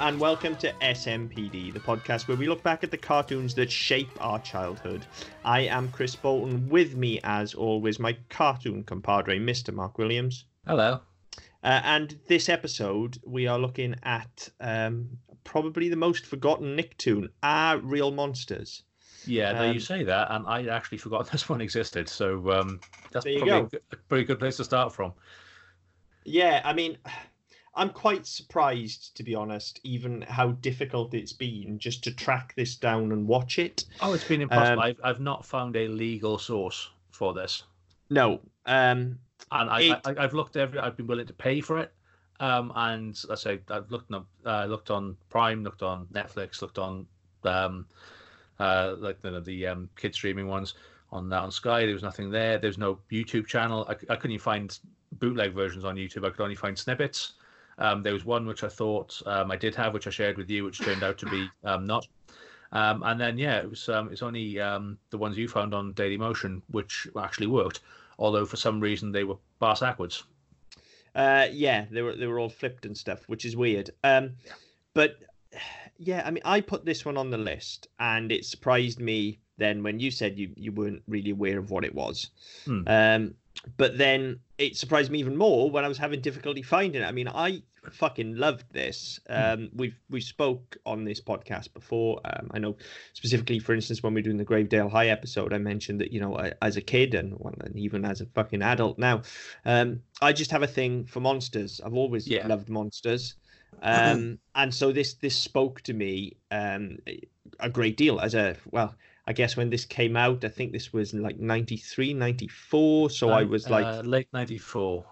And welcome to SMPD, the podcast where we look back at the cartoons that shape our childhood. I am Chris Bolton. With me, as always, my cartoon compadre, Mr. Mark Williams. Hello. Uh, and this episode, we are looking at um, probably the most forgotten Nicktoon, Are Real Monsters. Yeah, now Um, you say that, and I actually forgot this one existed. So um, that's probably go. a pretty good place to start from. Yeah, I mean, I'm quite surprised, to be honest, even how difficult it's been just to track this down and watch it. Oh, it's been impossible. Um, I've, I've not found a legal source for this, No, um, and I, It- I, I've looked every. I've been willing to pay for it, um, and I say I've looked on uh, looked on Prime, looked on Netflix, looked on um, uh, like the the um, kid streaming ones on that on Sky. There was nothing there. There's no YouTube channel. I, I couldn't even find bootleg versions on YouTube. I could only find snippets. Um, there was one which I thought um, I did have, which I shared with you, which turned out to be um, not. Um, and then yeah, it was um, it's only um, the ones you found on Daily Motion which actually worked. Although for some reason they were bar backwards. Uh, yeah, they were they were all flipped and stuff, which is weird. Um, but yeah, I mean, I put this one on the list, and it surprised me then when you said you you weren't really aware of what it was. Hmm. Um, but then it surprised me even more when I was having difficulty finding it. I mean, I fucking loved this. Um, we've we spoke on this podcast before. Um, I know specifically, for instance, when we we're doing the Gravedale High episode, I mentioned that you know, I, as a kid and, well, and even as a fucking adult now, um, I just have a thing for monsters. I've always Yeah. loved monsters. Um, and so this this spoke to me um, a great deal as a well. I guess when this came out, I think this was like 93, 94. So I was like, uh, late '94.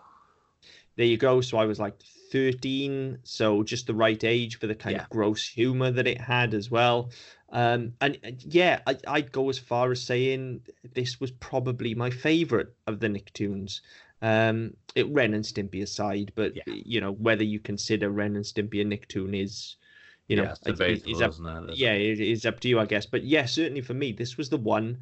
there you go. So I was like 13. So just the right age for the kind Yeah. of gross humor that it had as well. Um, and and yeah, I, I'd go as far as saying this was probably my favorite of the Nicktoons. Um, it Ren and Stimpy aside, but Yeah. you know whether you consider Ren and Stimpy a Nicktoon is, you know, yeah, it's is- is up isn't it? Yeah, it is up to you, I guess. But yeah, certainly for me, this was the one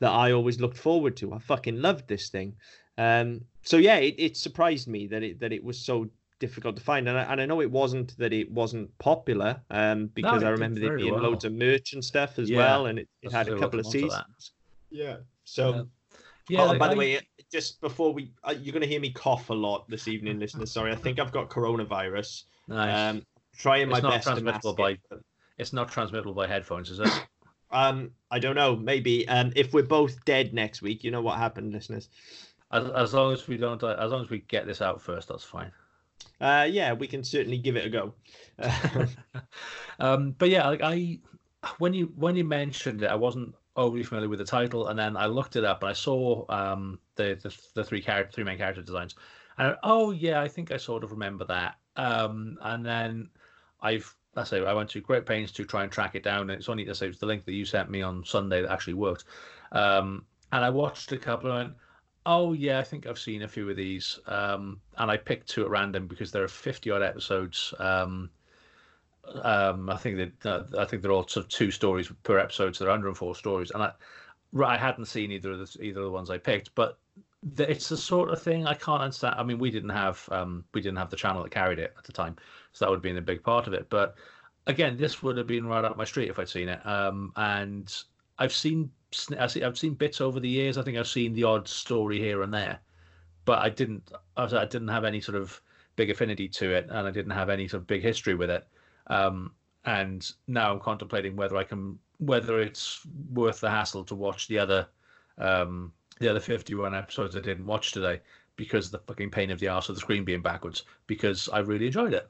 that I always looked forward to. I fucking loved this thing. Um, so yeah, it, it surprised me that it that it was so difficult to find, and I, and I know it wasn't that it wasn't popular, um, because it I remember there being well. loads of merch and stuff as Yeah, well, and it, it had a couple of come on to that. seasons. Yeah. So. Yeah. Yeah, oh, like, by the way, just before we, uh, you're going to hear me cough a lot this evening, listeners. Sorry, I think I've got coronavirus. nice. Um, trying my It's not best to mask transmittable it, by- but- it's not transmittable by headphones, is it? Um, I don't know. Maybe. Um, if we're both dead next week, you know what happened, listeners. as, as long as we don't, uh, as long as we get this out first, that's fine. Uh, yeah, we can certainly give it a go. um, but yeah, like I, when you when you mentioned it, I wasn't overly familiar with the title, and then I looked it up and I saw um, the, the the three character three main character designs, and I, oh yeah, I think I sort of remember that. Um, and then I've I say I went to great pains to try and track it down, it's only say it was the link that you sent me on Sunday that actually worked. Um, and I watched a couple and went, oh yeah, I think I've seen a few of these. Um, and I picked two at random because there are fifty odd episodes. Um, um, I think that uh, I think they're all sort of two stories per episode, so they're 104 stories. And I, I hadn't seen either of the either of the ones I picked, but it's the sort of thing I can't understand. I mean, we didn't have um, we didn't have the channel that carried it at the time, so that would have been a big part of it. But again, this would have been right up my street if I'd seen it. Um, and I've seen I've seen, I've seen bits over the years. I think I've seen the odd story here and there, but I didn't I, I didn't have any sort of big affinity to it, and I didn't have any sort of big history with it. Um, and now I'm contemplating whether I can whether it's worth the hassle to watch the other um, the other 51 episodes I didn't watch today because of the fucking pain of the arse of the screen being backwards because I really enjoyed it.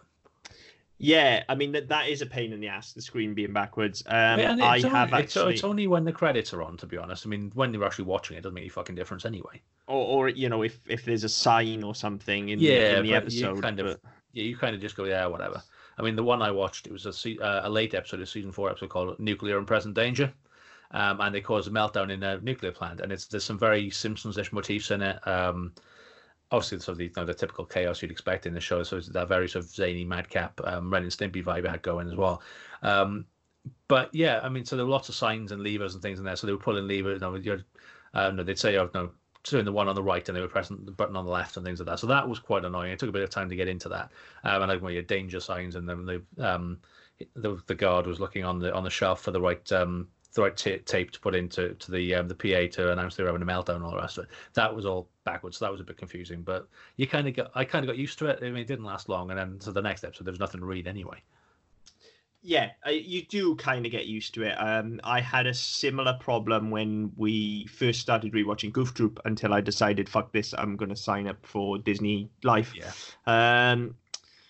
Yeah, I mean that that is a pain in the ass. The screen being backwards. Um, Yeah, I only, have actually, it's only when the credits are on, to be honest. I mean, when you're actually watching it, doesn't make any fucking difference anyway. or, or you know, if if there's a sign or something in, Yeah, in the episode. you kind of but- yeah, you kind of just go yeah, whatever. I mean, the one I watched it was a uh, a late episode of season four episode called "Nuclear and Present Danger," um, and they cause a meltdown in a nuclear plant, and it's there's some very Simpsons-ish motifs in it. Um, obviously, sort of the, you know, the typical chaos you'd expect in the show, so it's that very sort of zany madcap um, Ren and Stimpy vibe it had going as well. Um, but yeah, I mean, so there were lots of signs and levers and things in there. So they were pulling levers. You know, you're, uh, no, they'd say, oh, no, doing the one on the right and they were pressing the button on the left and things like that. So that was quite annoying. It took a bit of time to get into that. Um, and like when you had danger signs and then the um, the, the guard was looking on the on the shelf for the right um, the right t- tape to put into to the um, the PA to announce they were having a meltdown and all the rest of it. That was all backwards. So that was a bit confusing, but you kind of got I kind of got used to it. I mean, it didn't last long, and then so the next episode there was nothing to read anyway. Yeah, you do kind of get used to it. Um, I had a similar problem when we first started rewatching Goof Troop until I decided, fuck this, I'm going to sign up for Disney Life. Yeah. Um,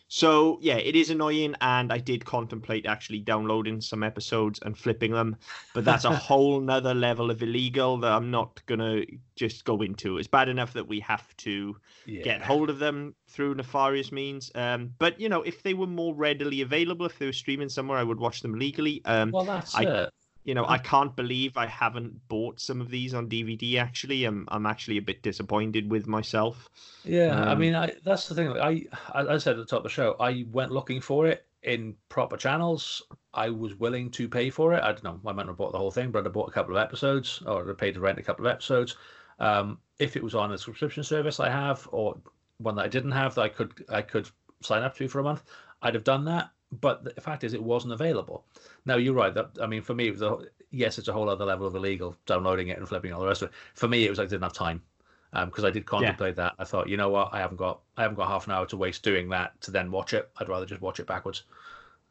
so yeah, it is annoying, and I did contemplate actually downloading some episodes and flipping them, but that's a whole nother level of illegal that I'm not gonna just go into. It's bad enough that we have to Yeah. get hold of them through nefarious means. Um, but you know, if they were more readily available, if they were streaming somewhere, I would watch them legally. Um, Well, that's I- it. You know, I can't believe I haven't bought some of these on DVD. Actually, I'm I'm actually a bit disappointed with myself. Yeah, I Um, mean, I, that's the thing. I, I said at the top of the show, I went looking for it in proper channels. I was willing to pay for it. I don't know. I might not have bought the whole thing, but I bought a couple of episodes, or I paid to rent a couple of episodes. Um, if it was on a subscription service I have, or one that I didn't have that I could I could sign up to for a month, I'd have done that. But the fact is, it wasn't available. Now you're right. That I mean, for me, a, yes, it's a whole other level of illegal downloading it and flipping all the rest of it. For me, it was like I didn't have time because I did contemplate that. I thought, you know what, I haven't got I haven't got half an hour to waste doing that to then watch it. I'd rather just watch it backwards.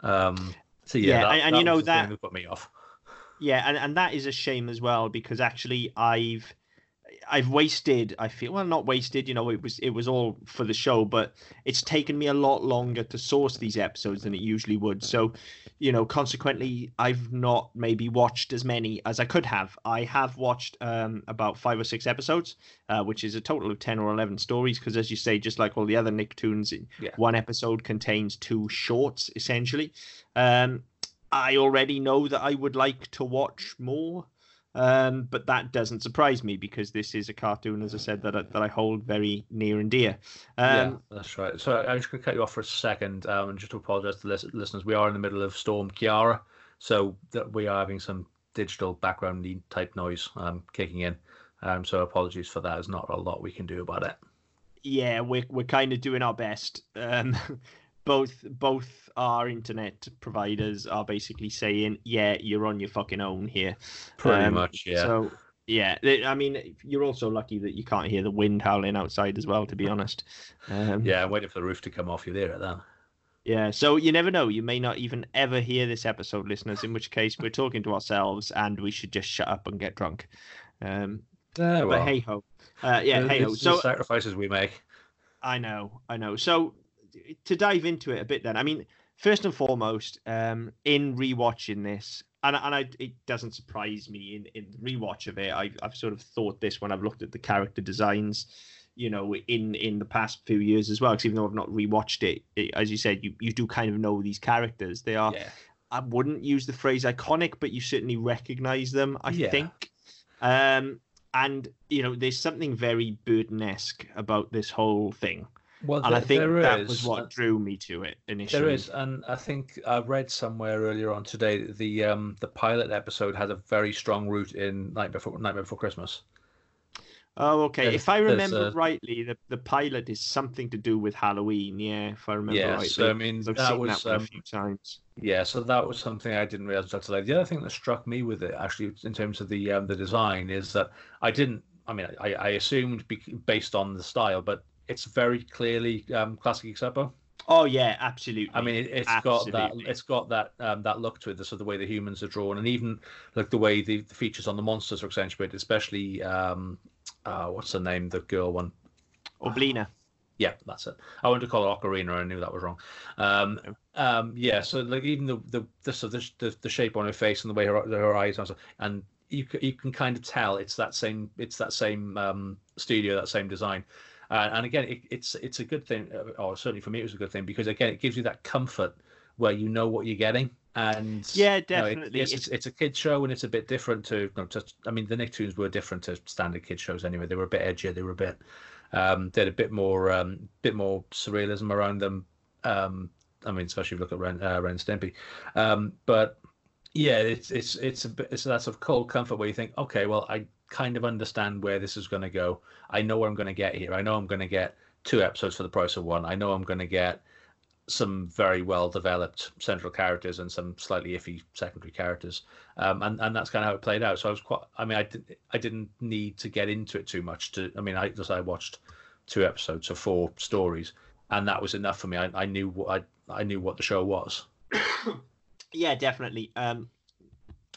Um, so yeah, Yeah, that, and- and that you know the that- that put me off. Yeah, and, and that is a shame as well because actually I've I've wasted I feel well not wasted, you know, it was it was all for the show, but it's taken me a lot longer to source these episodes than it usually would. So, you know, consequently I've not maybe watched as many as I could have. I have watched um about 5 or 6 episodes, uh, which is a total of 10 or 11 stories because as you say just like all the other Nicktoons Yeah. one episode contains two shorts essentially. Um I already know that I would like to watch more, um, but that doesn't surprise me because this is a cartoon, as I said, that I, that I hold very near and dear. yeah, Um, that's right. So I'm just going to cut you off for a second, um, and just to apologise to lis- listeners. We are in the middle of Storm Ciara, so that we are having some digital background type noise um, kicking in. Um, so apologies for that. There's not a lot we can do about it. yeah, we're we're kind of doing our best. Both both our internet providers are basically saying, "Yeah, you're on your fucking own here." Pretty Um, much, yeah. So yeah, I mean, you're also lucky that you can't hear the wind howling outside as well. To be honest. Um, yeah, I'm waiting for the roof to come off. You're there at that. Yeah, so you never know. You may not even ever hear this episode, listeners. In which case, we're talking to ourselves, and we should just shut up and get drunk. Um, Yeah, but hey ho, uh, yeah, hey ho. So sacrifices we make. I know, I know. So to dive into it a bit, then I mean, first and foremost, um, in rewatching this, and and I, it doesn't surprise me in in the rewatch of it. I've I've sort of thought this when I've looked at the character designs, you know, in in the past few years as well. Because even though I've not rewatched it, it, as you said, you you do kind of know these characters. They are. Yeah, I wouldn't use the phrase iconic, but you certainly recognize them. I Yeah. think. Um, and you know, there's something very Burton-esque about this whole thing, well, and I think there that is, was what drew me to it initially. There is, and I think I read somewhere earlier on today that the um the pilot episode has a very strong root in Night Before Nightmare Before Christmas. Oh, okay. there's- if I remember uh, rightly, the the pilot is something to do with Halloween. Yeah, if I remember Yeah, rightly. so I mean I've that seen was that um, a few times. yeah, so that was something I didn't realize until today. The other thing that struck me with it, actually, in terms of the um, the design, is that I didn't. I mean, I, I assumed based on the style, but it's very clearly um, Klasky Csupo. Oh yeah, absolutely. I mean, it, it's got that it's got that um, that look to it, of the way the humans are drawn, and even like the way the, the features on the monsters are accentuated, especially um, uh, what's the name, the girl one. Oblina. Yeah, that's it. I wanted to call her Ocarina. I knew that was wrong. Um, um, yeah, so like even the the the, so the, the the shape on her face and the way her her eyes are, and you you can kind of tell it's that same it's that same um, studio, that same design. Uh, and again, it, it's it's a good thing, uh, or certainly for me, it was a good thing because again, it gives you that comfort where you know what you're getting. And Yeah, you know, it- definitely. yes, it's, it's a kid show and it's a bit different to no, just I mean the Nicktoons were different to standard kid shows anyway. They were a bit edgier. They were a bit um, they had a bit more um, bit more surrealism around them. Um, I mean, especially if you look at Ren, uh, Ren Stimpy. Um, but yeah, it's it's it's a bit it's that sort of cold comfort where you think, okay, well, I kind of understand where this is going to go. I know where I'm going to get here. I know I'm going to get two episodes for the price of one. I know I'm going to get some very well developed central characters and some slightly iffy secondary characters, um, and and that's kind of how it played out. So I was quite. I mean, I did, I didn't need to get into it too much. To I mean, I just I watched two episodes of four stories, and that was enough for me. I, I knew what I I knew what the show was. yeah, definitely. Um,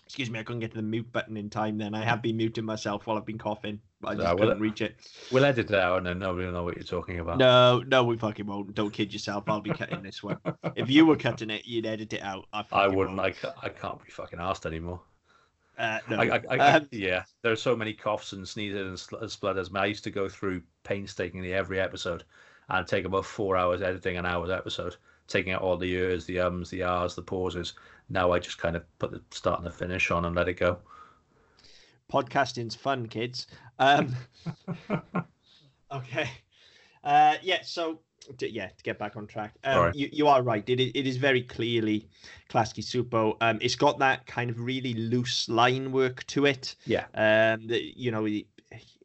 excuse me, I couldn't get to the mute button in time. Then I have been muting myself while I've been coughing. I just couldn't reach it. We'll edit it out, and then nobody will know what you're talking about. No, no, we fucking won't. Don't kid yourself. I'll be cutting this one. if you were cutting it, you'd edit it out. I, I wouldn't. I, I can't be fucking asked anymore. Uh, no. I, I, um, yeah, there are so many coughs and sneezes and splutters. I used to go through painstakingly every episode and take about four hours editing an hour's episode, taking out all the ears, the ums, the ahs, the pauses. Now I just kind of put the start and the finish on and let it go. Podcasting's fun, kids. Um, okay. Uh, yeah, so to, yeah, to get back on track, um, right. you, you are right. It, it is very clearly Klasky Csupo. Um, it's got that kind of really loose line work to it. Yeah. Um, the, you know, it,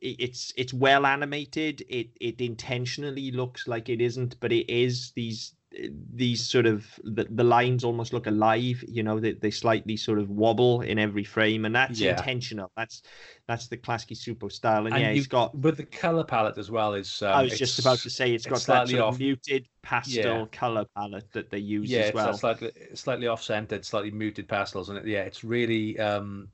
it's it's well animated. It it intentionally looks like it isn't, but it is. These these sort of the, the lines almost look alive you know they, they slightly sort of wobble in every frame and that's yeah. intentional that's that's the Klasky Csupo style and, and yeah it's got but the color palette as well is um, i was just about to say it's, it's got that sort off. of muted pastel yeah. color palette that they use yeah, as well it's slightly slightly off-centered slightly muted pastels and it, yeah it's really um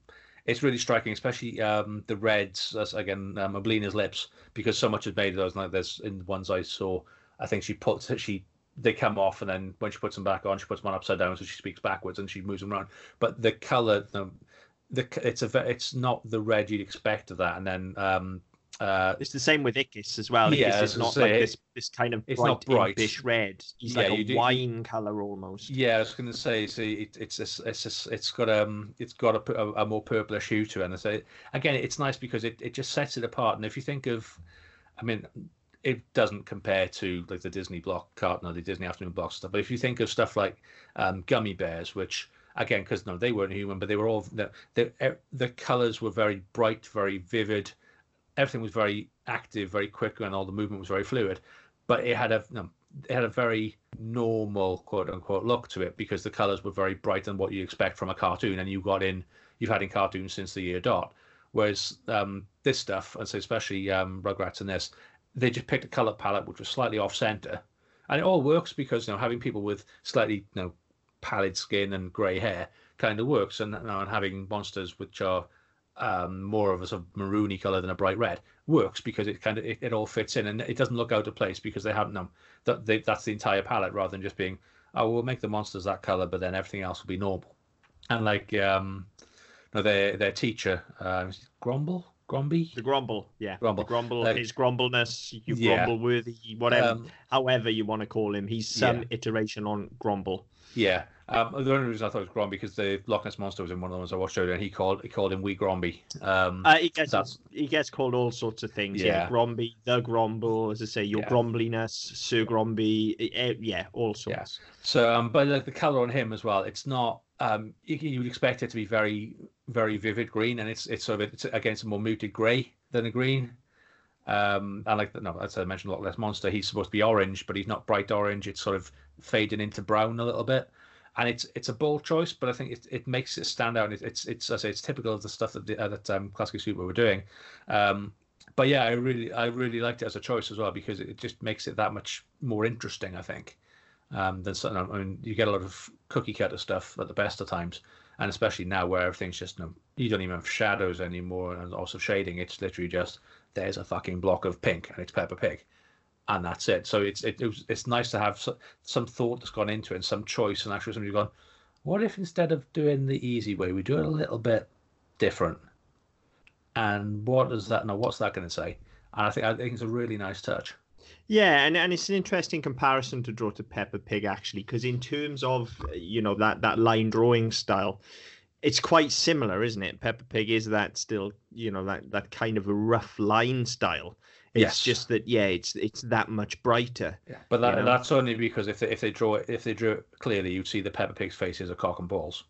it's really striking, especially um, the reds. As again, um, Oblina's lips, because so much is made of those. Like there's in the ones I saw, I think she puts she they come off, and then when she puts them back on, she puts them on upside down, so she speaks backwards and she moves them around. But the color, the, the it's a it's not the red you'd expect of that. And then um, uh, it's the same with Ickis as well. Yeah, it's not like this this kind of it's bright, not bright. red. He's yeah, like a do, wine color almost. Yeah, I was going to say, see, it, it's it's it's it's got um it's got a, a, a more purplish hue to it, and I say again, it's nice because it, it just sets it apart. And if you think of, I mean, it doesn't compare to like the Disney block carton or the Disney afternoon block stuff. But if you think of stuff like um, Gummi Bears, which again, because no, they weren't human, but they were all the the, colors were very bright, very vivid. Everything was very active, very quick, and all the movement was very fluid. But it had a it had a very normal quote unquote look to it because the colors were very bright and what you expect from a cartoon, and you got in you've had in cartoons since the year dot. Whereas um, this stuff, and so especially um, Rugrats and this, they just picked a color palette which was slightly off center, and it all works because you know having people with slightly you know pallid skin and grey hair kind of works, and, you and having monsters which are um, more of a sort of maroony color than a bright red works because it kind of it, it, all fits in and it doesn't look out of place because they haven't um, that they, that's the entire palette rather than just being oh we'll make the monsters that color but then everything else will be normal. And like um no their their teacher uh, Grumble Gromby? The Grumble, yeah. Grumble. The Grumble, uh, his grumbleness, you yeah. grumble worthy, whatever, um, however you want to call him. He's some yeah. iteration on Grumble. Yeah. Um, the only reason I thought it was Gromby because the Loch Ness monster was in one of the ones I watched earlier, and he called he called him Wee Gromby. Um, uh, he gets that's... he gets called all sorts of things. Yeah, yeah Gromby, the Grumble, as I say, your yeah. Grumbliness, Sir Gromby, eh, yeah, all sorts. Yeah. So, um, but like the color on him as well, it's not um, you, you would expect it to be very, very vivid green, and it's it's sort of it's again it's a more muted grey than a green. Um, and like no, as I mentioned, a lot less monster, he's supposed to be orange, but he's not bright orange. It's sort of fading into brown a little bit, and it's it's a bold choice, but I think it, it makes it stand out. It's it's, it's I say it's typical of the stuff that the, uh, that um, Klasky Csupo were doing. Um, but yeah, I really I really liked it as a choice as well because it just makes it that much more interesting. I think um, than I mean, you get a lot of cookie cutter stuff at the best of times, and especially now where everything's just you, know, you don't even have shadows anymore and also shading. It's literally just there's a fucking block of pink and it's Peppa Pig, and that's it. So it's it, it was, it's nice to have some thought that's gone into it and some choice, and actually somebody's gone. What if instead of doing the easy way, we do it a little bit different? And what does that know? What's that going to say? And I think I think it's a really nice touch. Yeah, and, and it's an interesting comparison to draw to Peppa Pig actually, because in terms of you know that that line drawing style, it's quite similar, isn't it? Peppa Pig is that still you know that that kind of a rough line style. It's yes. just that yeah, it's it's that much brighter. Yeah, but that, you know? that's only because if they if they draw it if they drew it clearly, you'd see the Peppa Pig's face is a cock and balls.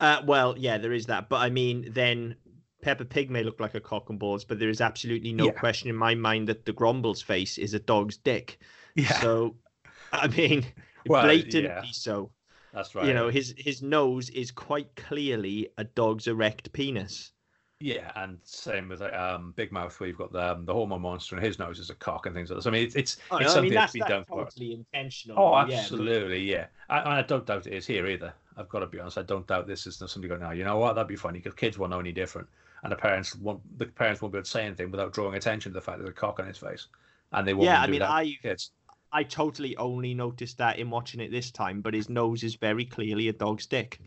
Uh, well, yeah, there is that, but I mean, then Peppa Pig may look like a cock and balls, but there is absolutely no Yeah. question in my mind that the Grumble's face is a dog's dick. Yeah, So, I mean, Well, blatantly yeah. so. that's right. You know, his his nose is quite clearly a dog's erect penis. Yeah, and same with um, Big Mouth, where you've got the um, the hormone monster, and his nose is a cock and things like that. So, I mean, it's it's, Oh, it's no, I something mean, that's that's, done for. totally intentional. Oh, yeah, absolutely, yeah. I, I don't doubt it is here either. I've got to be honest. I don't doubt this is somebody going, now, you know what? That'd be funny because kids won't know any different, and the parents won't. The parents won't be able to say anything without drawing attention to the fact there's a cock on his face, and they won't. Yeah, I mean, I- kids. I totally only noticed that in watching it this time, but his nose is very clearly a dog's dick.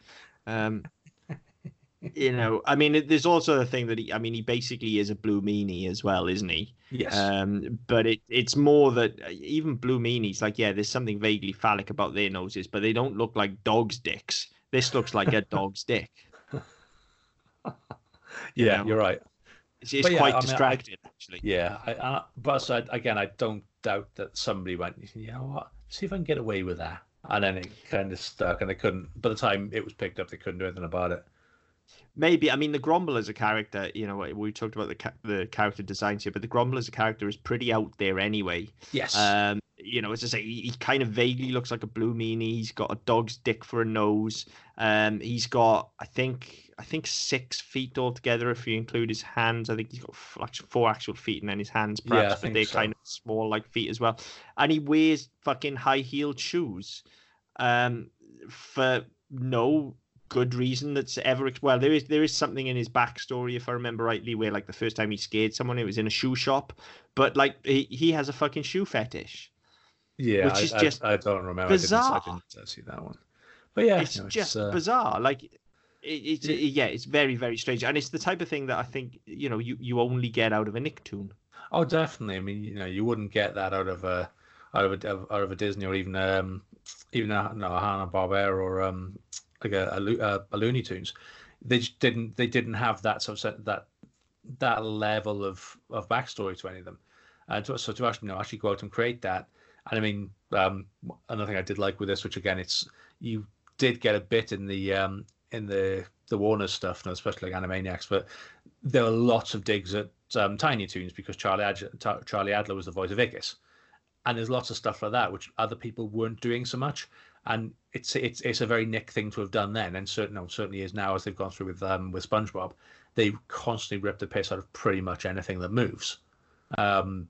Um, you know, I mean, there's also the thing that he, I mean, he basically is a blue meanie as well, isn't he? Yes. Um, but it, it's more that uh, even blue meanies, like, yeah, there's something vaguely phallic about their noses, but they don't look like dogs' dicks. This looks like a dog's dick. yeah, you're right. It's, it's yeah, quite I mean, I- distracting, actually. Yeah, I, I, but again, I don't doubt that somebody went, you know what? See if I can get away with that. And then it kind of stuck, and they couldn't. By the time it was picked up, they couldn't do anything about it. Maybe I mean the Grumble as a character. You know, we talked about the ca- the character designs here, but the Grumble as a character is pretty out there anyway. Yes. Um, you know, as I say, he, he kind of vaguely looks like a blue meanie. He's got a dog's dick for a nose. Um, he's got, I think, I think six feet altogether if you include his hands. I think he's got like four actual feet and then his hands, Yeah, perhaps, but they're so. kind of small like feet as well. And he wears fucking high heeled shoes, um, for no good reason that's ever well there is there is something in his backstory if i remember rightly where like the first time he scared someone it was in a shoe shop but like he, he has a fucking shoe fetish yeah, which is I- just I, don't remember. I bizarre. didn't, I didn't uh, see that one. But yeah, it's you know, just uh, bizarre like it, it's yeah it's very very strange and it's the type of thing that i think you know you, you only get out of a nicktoon Oh, definitely. I mean, you know, you wouldn't get that out of a out of a out of a Disney or even um even a, no, a Hanna Barbera or um like a a, a, a Looney Tunes. They didn't they didn't have that sort of that that level of of backstory to any of them. And to, so to actually you know actually go out and create that, and I mean, um, another thing I did like with this, which again, it's you did get a bit in the um in the the Warner stuff, especially like Animaniacs, but there were lots of digs at um, Tiny Toons because Charlie Ad- Charlie Adler was the voice of Ickis, and there's lots of stuff like that which other people weren't doing so much, and it's it's it's a very Nick thing to have done then, and certainly no, certainly is now as they've gone through with um with SpongeBob, they constantly rip the piss out of pretty much anything that moves, um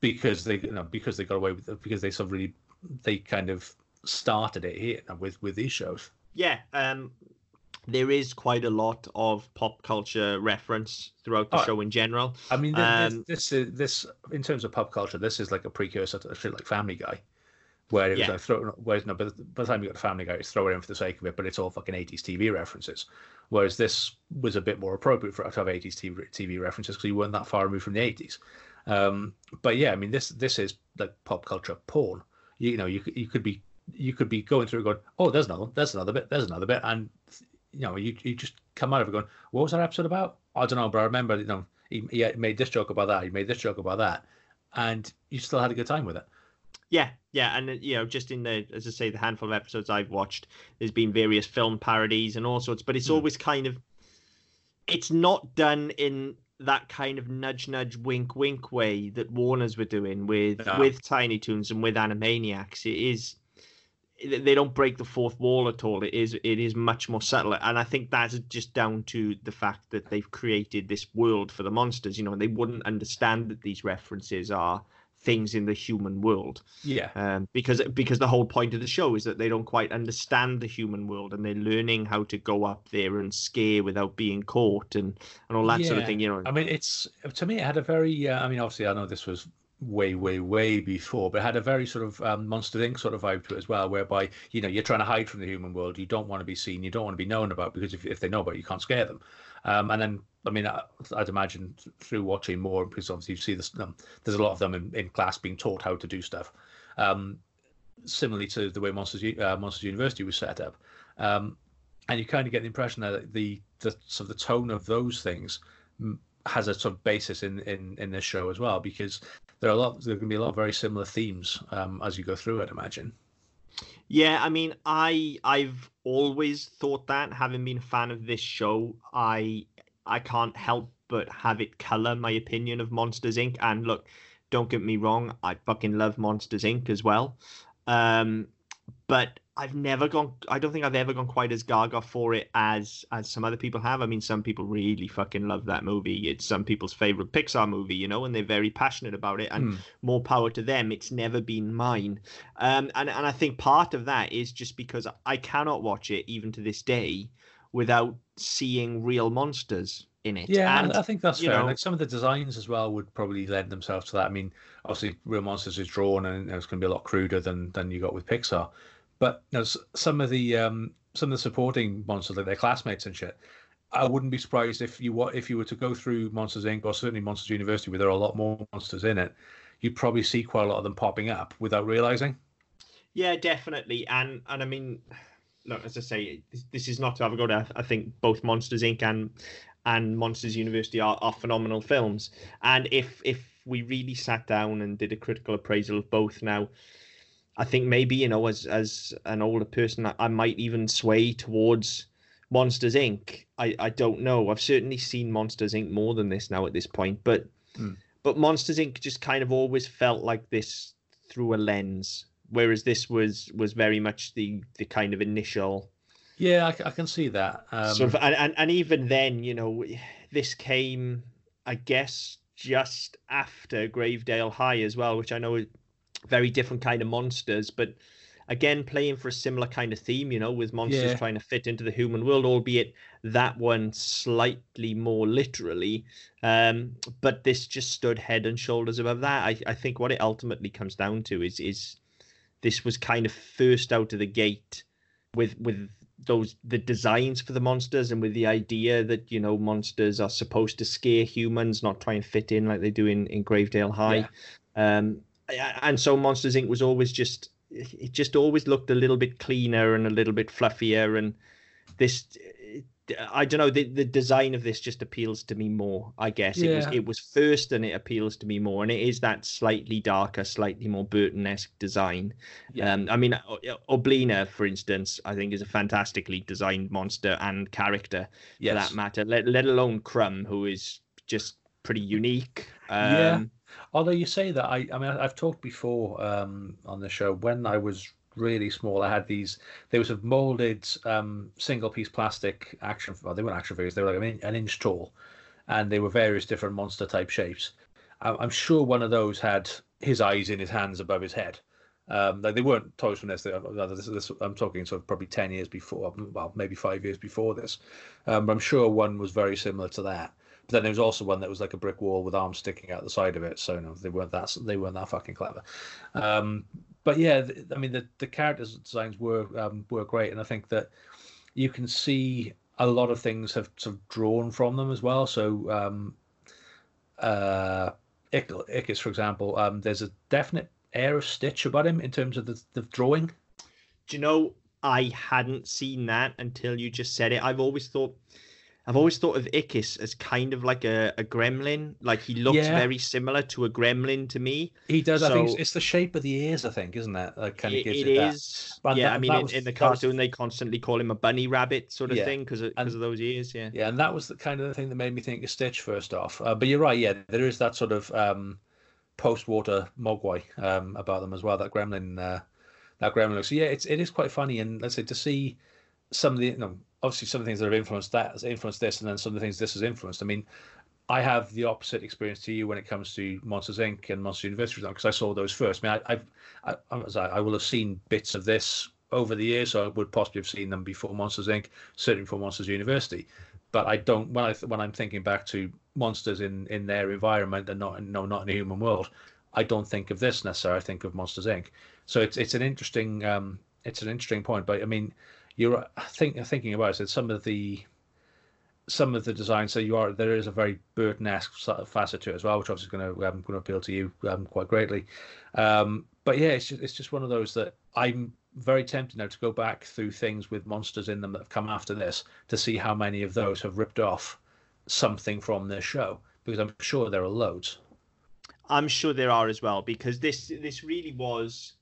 because they you know because they got away with it because they sort of really they kind of started it here with with these shows. yeah um there is quite a lot of pop culture reference throughout the Oh, show in general I mean, th- Um, this, this is this in terms of pop culture. This is like a precursor to a shit like Family Guy, where it was Yeah. like throw. Whereas no, by the, by the time you got the Family Guy, it's throw it in for the sake of it, but it's all fucking eighties TV references. Whereas this was a bit more appropriate for to have eighties TV, TV references because you weren't that far removed from the eighties. Um, but yeah, I mean, this this is like pop culture porn. You, know, you could- you could be you could be going through going, oh, there's another, there's another bit, there's another bit, and you know, you you just come out of it going, what was that episode about? I don't know, but I remember, you know, he, he made this joke about that, he made this joke about that, and you still had a good time with it. Yeah, yeah, and uh, you know, just in the as I say, the handful of episodes I've watched, there's been various film parodies and all sorts, but it's Hmm. always kind of, it's not done in that kind of nudge, nudge, wink, wink way that Warner's were doing with No. with Tiny Toons and with Animaniacs. It is, they don't break the fourth wall at all. It is it is much more subtle, and I think that's just down to the fact that they've created this world for the monsters. You know, and they wouldn't understand that these references are things in the human world Yeah, um, because because the whole point of the show is that they don't quite understand the human world and they're learning how to go up there and scare without being caught and, and all that sort of thing. You know, I mean, it's to me, it had a very. Uh, I mean, obviously, I know this was way, way, way before, but it had a very sort of um, Monster Inc. sort of vibe to it as well, whereby you know you're trying to hide from the human world. You don't want to be seen. You don't want to be known about because if if they know about it, you can't scare them. Um, and then, I mean, I, I'd imagine through watching more, because obviously you see this. Um, there's a lot of them in, in class being taught how to do stuff. Um, similarly to the way Monsters uh, Monsters University was set up, um, and you kind of get the impression that the the sort of the tone of those things has a sort of basis in in in this show as well because there are a lot there can be a lot of very similar themes um, as you go through it. Imagine. Yeah, I mean, I I've always thought that having been a fan of this show, I I can't help but have it color my opinion of Monsters Inc. And look, don't get me wrong, I fucking love Monsters Inc. as well. Um, but I've never gone. I don't think I've ever gone quite as gaga for it as as some other people have. I mean, some people really fucking love that movie. It's some people's favorite Pixar movie, you know, and they're very passionate about it. And Hmm. more power to them. It's never been mine. Um, and and I think part of that is just because I cannot watch it even to this day without seeing real monsters in it. Yeah, and I think that's you fair. know- Like some of the designs as well would probably lend themselves to that. I mean, obviously, Real Monsters is drawn and it's going to be a lot cruder than than you got with Pixar. But you know, some of the um, some of the supporting monsters, like their classmates and shit, I wouldn't be surprised if you wa- if you were to go through Monsters Inc. or certainly Monsters University, where there are a lot more monsters in it, you'd probably see quite a lot of them popping up without realizing. Yeah, definitely. And and I mean, look, as I say, this, this is not to have a go at. I think both Monsters Inc. and and Monsters University are, are phenomenal films. And if if we really sat down and did a critical appraisal of both now, I think maybe you know, as as an older person, I, I might even sway towards Monsters Inc. I I don't know. I've certainly seen Monsters Inc. more than this now at this point, but Hmm. but Monsters Inc. just kind of always felt like this through a lens whereas this was was very much the the kind of initial Yeah, I can see that. Um, sort of and, and and even then you know this came i guess just after gravedale high as well which i know very different kind of monsters but again playing for a similar kind of theme you know with monsters Yeah. trying to fit into the human world albeit that one slightly more literally um but this just stood head and shoulders above that. I, I think what it ultimately comes down to is is this was kind of first out of the gate with with those the designs for the monsters and with the idea that you know monsters are supposed to scare humans not try and fit in like they do in in gravedale high. Um a- and so monsters inc. was always just it just always looked a little bit cleaner and a little bit fluffier and this I don't know the, the design of this just appeals to me more I guess. It was it was first and it appeals to me more and it is that slightly darker slightly more Burton-esque design. Yeah. um, I mean Oblina for instance I think is a fantastically designed monster and character for that matter let, let alone Krumm who is just pretty unique. Um, Yeah. Although you say that, I, I mean, I've talked before um, on the show when I was really small. I had these. They were sort of molded um, single-piece plastic action. Well, they weren't action figures. They were like an, in- an inch tall, and they were various different monster-type shapes. I'm sure one of those had his eyes in his hands above his head. Um, like they weren't toys from this. They, uh, this, this. I'm talking sort of probably ten years before. Well, maybe five years before this. Um, but I'm sure one was very similar to that. But then there was also one that was like a brick wall with arms sticking out the side of it. So no, they weren't that they weren't that fucking clever. Um, but yeah, I mean the the character designs were um, were great, and I think that you can see a lot of things have sort of drawn from them as well. So um, uh, Ickis, for example, um, there's a definite air of Stitch about him in terms of the, the drawing. Do you know I hadn't seen that until you just said it. I've always thought I've always thought of Ickis as kind of like a, a gremlin. Like he looks Yeah. very similar to a gremlin to me. He does. I think it's, the shape of the ears. I think, isn't it? That kind of gives it it, that. is. But yeah, that- I mean, in, was- in the that was- cartoon, they constantly call him a bunny rabbit sort of Yeah, thing because of, and- of those ears. Yeah. Yeah, and that was the kind of the thing that made me think of Stitch first off. Uh, but you're right. Yeah, there is that sort of um, post-water mogwai um, about them as well. That gremlin, uh, that gremlin looks. So yeah, it's it is quite funny, and let's say to see some of the, you know, obviously some of the things that have influenced that has influenced this, and then some of the things this has influenced. I mean, I have the opposite experience to you when it comes to Monsters Inc. and Monster University because I saw those first. I mean, I, I've, I, I, will have seen bits of this over the years, so I would possibly have seen them before Monsters Inc. Certainly before Monsters University, but I don't when I when I'm thinking back to monsters in in their environment and not no not in a human world. I don't think of this necessarily. I think of Monsters Inc. So it's it's an interesting um, it's an interesting point. But I mean, you're think thinking about it. Some of the some of the designs. So you are there is a very Burton-esque sort of facet to it as well, which obviously is going to um, going to appeal to you um, quite greatly. Um, but yeah, it's just, it's just one of those that I'm very tempted now to go back through things with monsters in them that have come after this to see how many of those have ripped off something from this show because I'm sure there are loads. I'm sure there are as well because this this really was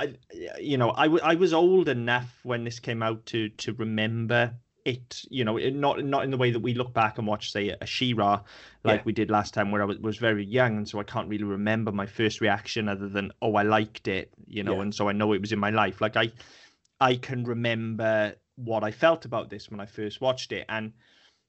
I you know I, w- I was old enough when this came out to to remember it. You know, it, not not in the way that we look back and watch, say, a She-Ra like Yeah. we did last time, where I was, was very young, and so I can't really remember my first reaction other than oh, I liked it. You know, Yeah. and so I know it was in my life. Like I, I can remember what I felt about this when I first watched it, and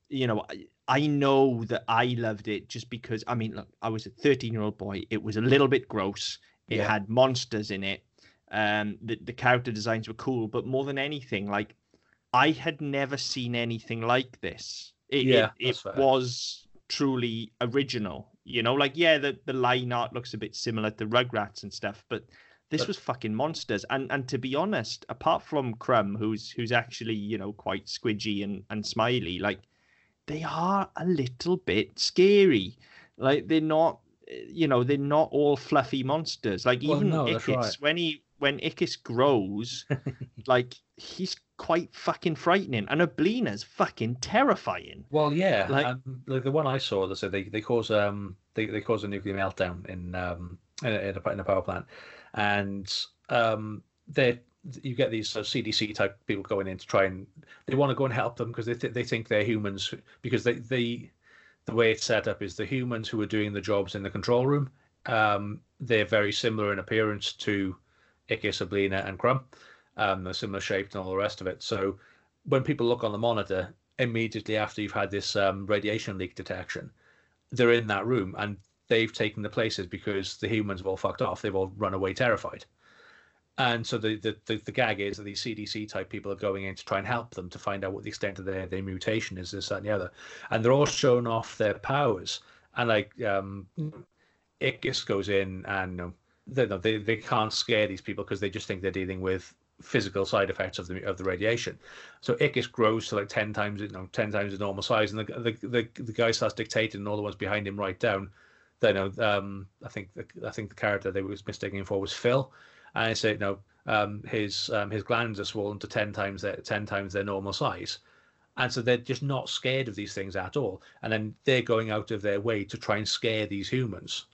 you know, I, I know that I loved it just because I mean, look, I was a 13 year old boy. It was a little bit gross. It Yeah. had monsters in it. Um, the the character designs were cool, but more than anything, like I had never seen anything like this. It, Yeah, it, it was truly original. You know, like yeah, the the line art looks a bit similar to Rugrats and stuff, but this But- was fucking monsters. And and to be honest, apart from Krumm, who's who's actually you know quite squidgy and and smiley, like they are a little bit scary. Like they're not, eh, you know, they're not all fluffy monsters. Like Well, even no, that's right. when he when Ickis grows, like he's quite fucking frightening, and Oblina's fucking terrifying. Well, yeah, Like- and like the one I saw, they said they, they cause um they, they cause a nuclear meltdown in um in a, in a, in a power plant, and um they you get these uh, CDC type people going in to try and they want to go and help them because they th- they think they're humans because they they the way it's set up is the humans who are doing the jobs in the control room um they're very similar in appearance to Ickis, Oblina, and Krumm. Um, they're similar shaped and all the rest of it. So when people look on the monitor immediately after you've had this um, radiation leak detection, they're in that room and they've taken the places because the humans have all fucked off. They've all run away terrified. And so the, the, the, the gag is that these CDC type people are going in to try and help them to find out what the extent of their, their mutation is, this, that, and the other. And they're all showing off their powers. And like um, Ickis goes in and you know, they, they, they can't scare these people because they just think they're dealing with physical side effects of the of the radiation. So Ickis grows to like ten times you know ten times the normal size, and the the the, the guy starts dictating, and all the ones behind him write down. They know um I think the, I think the character they was mistaken him for was Phil, and I say no um his um his glands are swollen to ten times their ten times their normal size. And so they're just not scared of these things at all. And then they're going out of their way to try and scare these humans.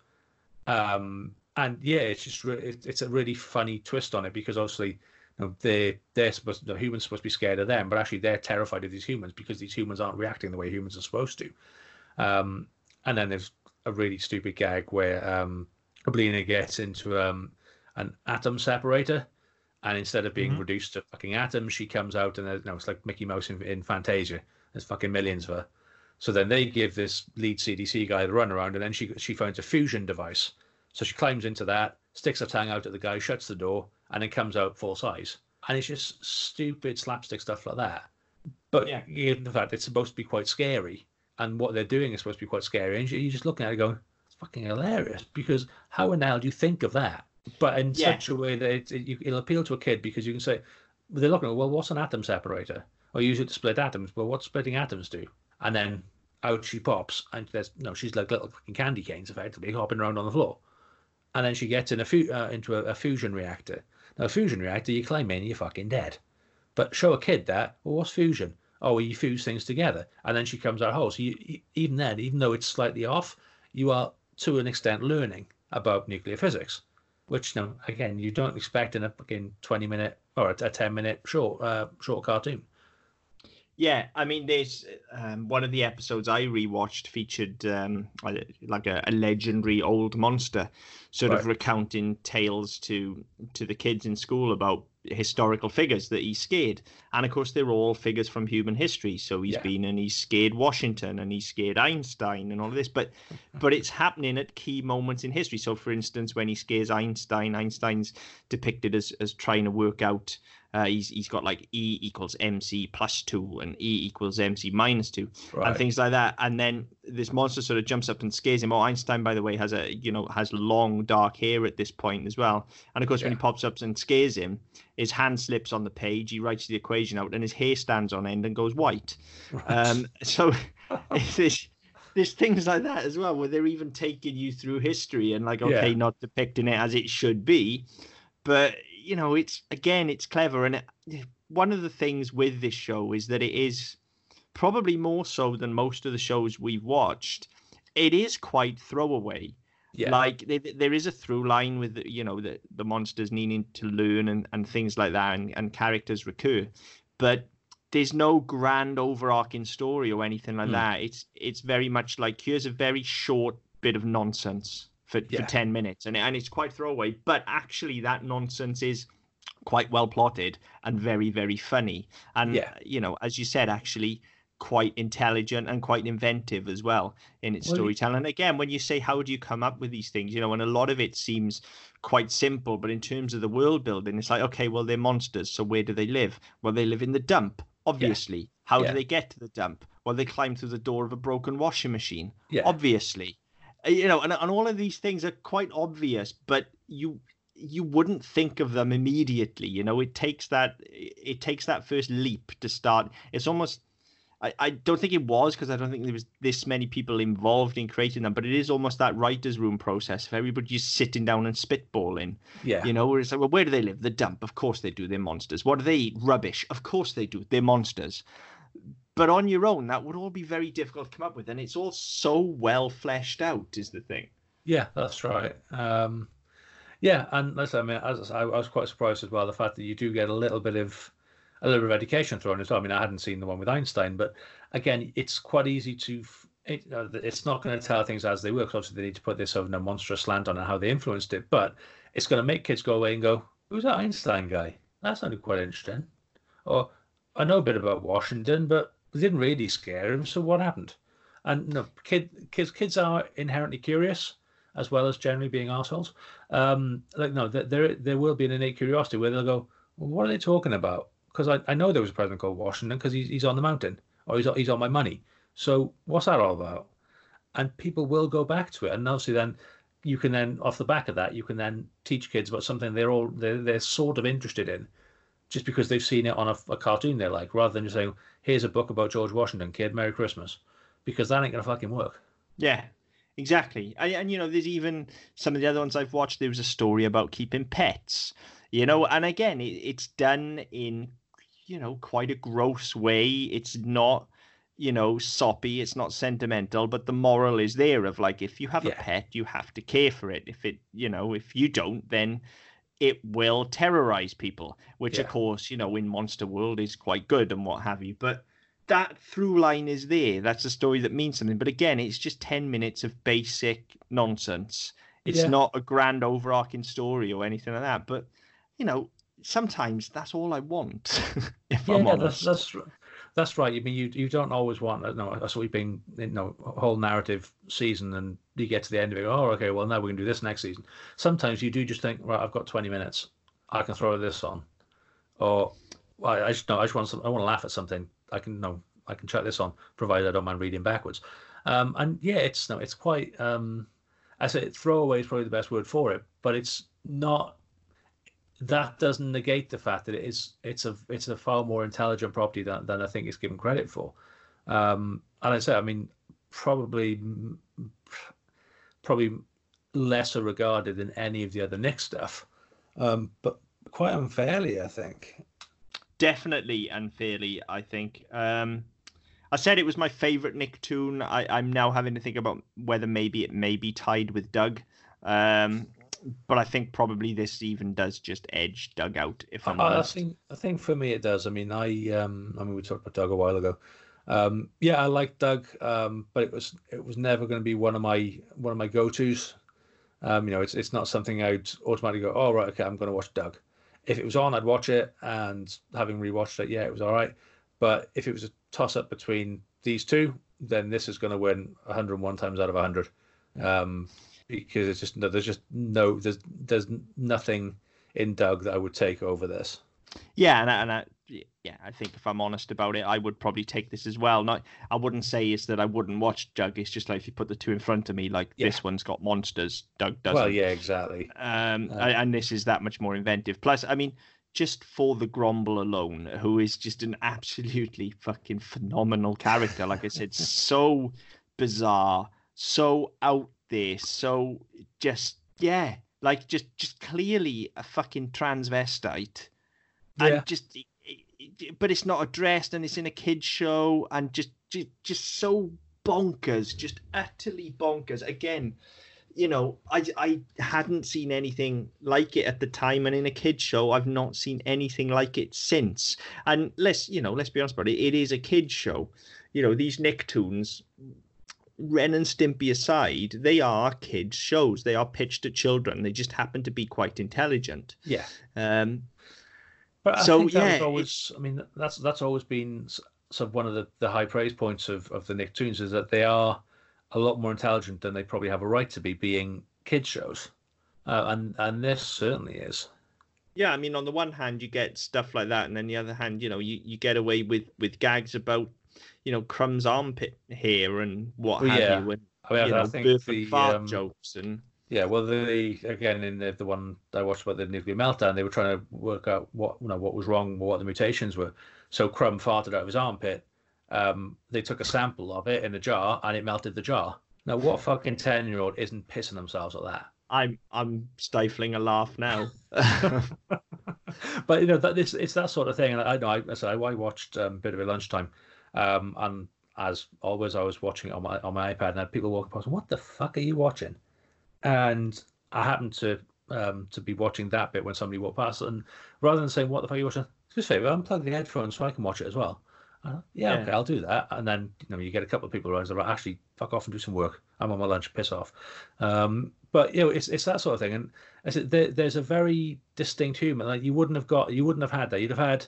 Um, and yeah, it's just re- it's a really funny twist on it because obviously you know, they they're supposed the humans supposed to be scared of them, but actually they're terrified of these humans because these humans aren't reacting the way humans are supposed to. Um, and then there's a really stupid gag where um, Oblina gets into um, an atom separator, and instead of being Mhm. reduced to fucking atoms, she comes out and there's, no, it's like Mickey Mouse in, in Fantasia. There's fucking millions of her. So then they give this lead CDC guy the runaround, and then she she finds a fusion device. So she climbs into that, sticks her tongue out at the guy, shuts the door, and then comes out full size. And it's just stupid slapstick stuff like that. But Yeah. the fact it's supposed to be quite scary, and what they're doing is supposed to be quite scary, and you- you're just looking at it going, it's fucking hilarious. Because how in the hell do you think of that? But in Yeah. such a way that it, it, it'll appeal to a kid because you can say, they're looking at, well, what's an atom separator? Or use it to split atoms. Well, what's splitting atoms do? And then out she pops, and there's no, she's like little fucking candy canes, effectively hopping around on the floor. And then she gets in a fu- uh, into a, a fusion reactor. Now, a fusion reactor, you claim in, you're fucking dead. But show a kid that, well, what's fusion? Oh, well, you fuse things together, and then she comes out whole. So you, you- even then, even though it's slightly off, you are to an extent learning about nuclear physics, which, you know, again, you don't expect in a fucking twenty minute or a, a ten minute short uh, short cartoon. Yeah, I mean, there's um, one of the episodes I rewatched featured um, like a, a legendary old monster, sort of recounting tales to to the kids in school about historical figures that he scared, and of course they're all figures from human history. So he's Yeah. been and he's scared Washington and he's scared Einstein and all of this, but but it's happening at key moments in history. So, for instance, when he scares Einstein, Einstein's depicted as as trying to work out. Uh, he's he's got like E equals MC plus two and E equals MC minus two and things like that. And then this monster sort of jumps up and scares him. Oh, Einstein, by the way, has a you know has long dark hair at this point as well. And of course, when he pops up and scares him, his hand slips on the page. He writes the equation out, and his hair stands on end and goes white. Um, so there's there's things like that as well, where they're even taking you through history and like, okay, Yeah. not depicting it as it should be, but you know, it's again, it's clever. And it, one of the things with this show is that it is probably more so than most of the shows we've watched. It is quite throwaway. yeah, Like there, there is a through line with you know the the monsters needing to learn and, and things like that, and, and characters recur, but there's no grand overarching story or anything like Hmm. that. It's it's very much like here's a very short bit of nonsense for, Yeah. for ten minutes, and and it's quite throwaway. But actually, that nonsense is quite well plotted and very very funny. And Yeah. you know, as you said, actually quite intelligent and quite inventive as well in its Well, storytelling. Again, when you say how do you come up with these things, you know, and a lot of it seems quite simple, but in terms of the world building, it's like, okay, well, they're monsters, so where do they live? Well, they live in the dump, obviously. How Yeah. do they get to the dump? Well, they climb through the door of a broken washing machine, Yeah. obviously. Uh, You know, and, and all of these things are quite obvious, but you you wouldn't think of them immediately. You know, it takes that it takes that first leap to start. It's almost I, I don't think it was because I don't think there was this many people involved in creating them, but it is almost that writer's room process of everybody just sitting down and spitballing. Yeah. You know, where it's like, well, where do they live? The dump. Of course they do. They're monsters. What do they eat? Rubbish. Of course they do. They're monsters. But on your own, that would all be very difficult to come up with, and it's all so well fleshed out. Is the thing. Yeah, that's right. Um, yeah, and listen, I mean, as I, I was quite surprised as well the fact that you do get a little bit of a little bit of education thrown as well. I mean, I hadn't seen the one with Einstein, but again, it's quite easy to. It, it's not going to tell things as they were. obviously, they need to put this sort a monstrous slant on and how they influenced it. But it's going to make kids go away and go, "Who's that Einstein guy? That sounded quite interesting." Or, "I know a bit about Washington, but it didn't really scare him. So what happened?" And no, kid, kids, kids are inherently curious as well as generally being assholes. Um, like no, there there will be an innate curiosity where they'll go, well, "What are they talking about?" Because I, I know there was a president called Washington because he's he's on the mountain or he's he's on my money. So what's that all about? And people will go back to it, and obviously then you can then off the back of that you can then teach kids about something they're all they're, they're sort of interested in just because they've seen it on a, a cartoon they like rather than just saying here's a book about george washington kid merry christmas because that ain't gonna fucking work Yeah, exactly. And, and you know, there's even some of the other ones I've watched. There was a story about keeping pets. You know, mm. and again, it, it's done in you know quite a gross way. It's not you know soppy. It's not sentimental, but the moral is there of like if you have a pet, you have to care for it. If it you know if you don't, then it will terrorize people, which of course you know in Monster World is quite good and what have you. But that through line is there. That's a story that means something. But again, it's just 10 minutes of basic nonsense. It's Yeah. not a grand overarching story or anything like that. But, you know, sometimes that's all I want, if I'm yeah, honest. that's that's that's right. I mean, you you don't always want no, a sweeping you know whole narrative season, and you get to the end of it. Oh, okay, well now we can do this next season. Sometimes you do just think, right, I've got twenty minutes, I can throw this on, or I, I just no, I just want some, I want to laugh at something. I can no, I can chuck this on, provided I don't mind reading backwards. Um, and yeah, it's no, it's quite. Um, I say throwaway is probably the best word for it, but it's not that doesn't negate the fact that it is it's a it's a far more intelligent property than, than I think it's given credit for. Um, and I say, I mean, probably probably lesser regarded than any of the other Nick stuff, um, but quite unfairly, I think. Definitely unfairly, I think. Um, I said it was my favorite Nicktoon. I, I'm now having to think about whether maybe it may be tied with Doug. Um, but I think probably this even does just edge Doug out, if I'm I, I honest. think I think for me it does. I mean, I um, I mean we talked about Doug a while ago. Um, yeah, I like Doug, um, but it was it was never going to be one of my one of my go tos. Um, you know, it's it's not something I'd automatically go, oh right, okay, I'm going to watch Doug. If it was on, I'd watch it, and having rewatched it, yeah, it was all right. But if it was a toss up between these two, then this is going to win 101 times out of 100. Um, because it's just there's just no there's there's nothing in Doug that I would take over this. Yeah, and I, and I, yeah, I think if I'm honest about it, I would probably take this as well. Not, I wouldn't say is that I wouldn't watch Doug. It's just like if you put the two in front of me, like Yeah. this one's got monsters, Doug doesn't. Well, yeah, exactly. Um, Uh, and this is that much more inventive. Plus, I mean, just for the Gromble alone, who is just an absolutely fucking phenomenal character. Like I said, so bizarre, so out there, so just yeah, like just just clearly a fucking transvestite, Yeah. and just. But it's not addressed, and it's in a kids show, and just, just, just so bonkers, just utterly bonkers. Again, you know, I I hadn't seen anything like it at the time, and in a kids show, I've not seen anything like it since. And let's you know, let's be honest about it, it is a kids show. You know, these Nicktoons, Ren and Stimpy aside, they are kids shows. They are pitched at children. They just happen to be quite intelligent. Yeah. Um, But I So, think that was yeah, always. I mean, that's that's always been sort of one of the, the high praise points of, of the Nicktoons is that they are a lot more intelligent than they probably have a right to be, being kids shows, uh, and and this certainly is. yeah, I mean, on the one hand, you get stuff like that, and then the other hand, you know, you, you get away with with gags about, you know, Krumm's armpit hair and what Well, have yeah. you, and I mean, you I know, think birth the fart um, jokes and Yeah, well, the again in the, the one I watched about the nuclear meltdown, they were trying to work out what you know what was wrong, what the mutations were. So Krumm farted out of his armpit. Um, they took a sample of it in a jar, and it melted the jar. Now, what fucking ten year old isn't pissing themselves at that? I'm I'm stifling a laugh now. but you know that this it's that sort of thing. And I know I, I said I, I watched um, a bit of it lunchtime, um, and as always, I was watching it on my on my iPad, and I had people walking past. What the fuck are you watching? And I happened to um, to be watching that bit when somebody walked past, and rather than saying what the fuck are you watching, do us a favor, unplug the headphones so I can watch it as well. Uh, yeah, Yeah. okay, I'll do that. And then you know you get a couple of people around. They're like, actually, fuck off and do some work. I'm on my lunch. Piss off. Um, but you know, it's it's that sort of thing. And I said there, there's a very distinct humor. Like you wouldn't have got, you wouldn't have had that. You'd have had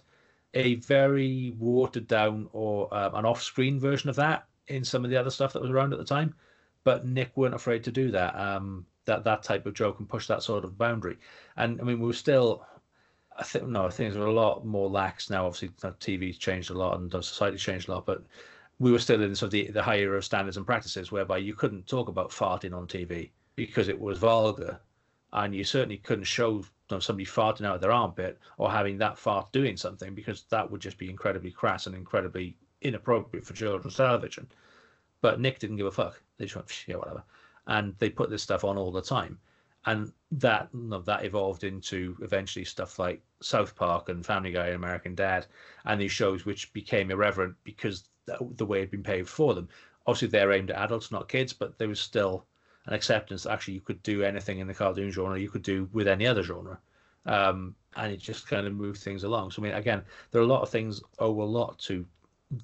a very watered down or um, an off-screen version of that in some of the other stuff that was around at the time. But Nick weren't afraid to do that. Um, that that type of joke and push that sort of boundary. And I mean, we were still. I think no, things are a lot more lax now. Obviously, TV's changed a lot and society's changed a lot, but we were still in sort of the, the higher of standards and practices whereby you couldn't talk about farting on TV because it was vulgar, and you certainly couldn't show you know, somebody farting out of their armpit or having that fart doing something because that would just be incredibly crass and incredibly inappropriate for children's television. But Nick didn't give a fuck. They just went, "Psh, yeah, whatever. And they put this stuff on all the time. And that that evolved into eventually stuff like South Park and Family Guy and American Dad and these shows which became irreverent because the, way had been paved for them. Obviously, they're aimed at adults, not kids, but there was still an acceptance that actually you could do anything in the cartoon genre you could do with any other genre. Um, and it just kind of moved things along. So, I mean, again, there are a lot of things owe a lot to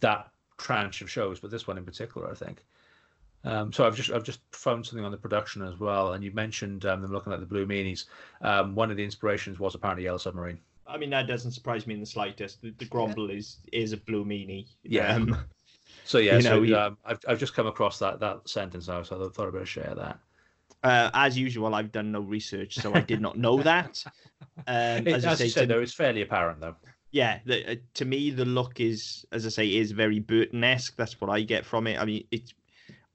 that tranche of shows, but this one in particular, I think. Um, so I've just I've just found something on the production as well, and you mentioned um, them looking at the Blue Meanies. Um, one of the inspirations was apparently Yellow Submarine. I mean, that doesn't surprise me in the slightest. The, the Gromble is is a blue meanie. Yeah. Um, So yeah, You so know, um, I've I've just come across that that sentence now, so I thought I'd better share that. uh, as usual, I've done no research, so I did not know that. Um, It- as as, I say, you said, though, it's fairly apparent though. yeah, the, uh, to me, the look is, as I say, is very Burton-esque. That's what I get from it. I mean, it's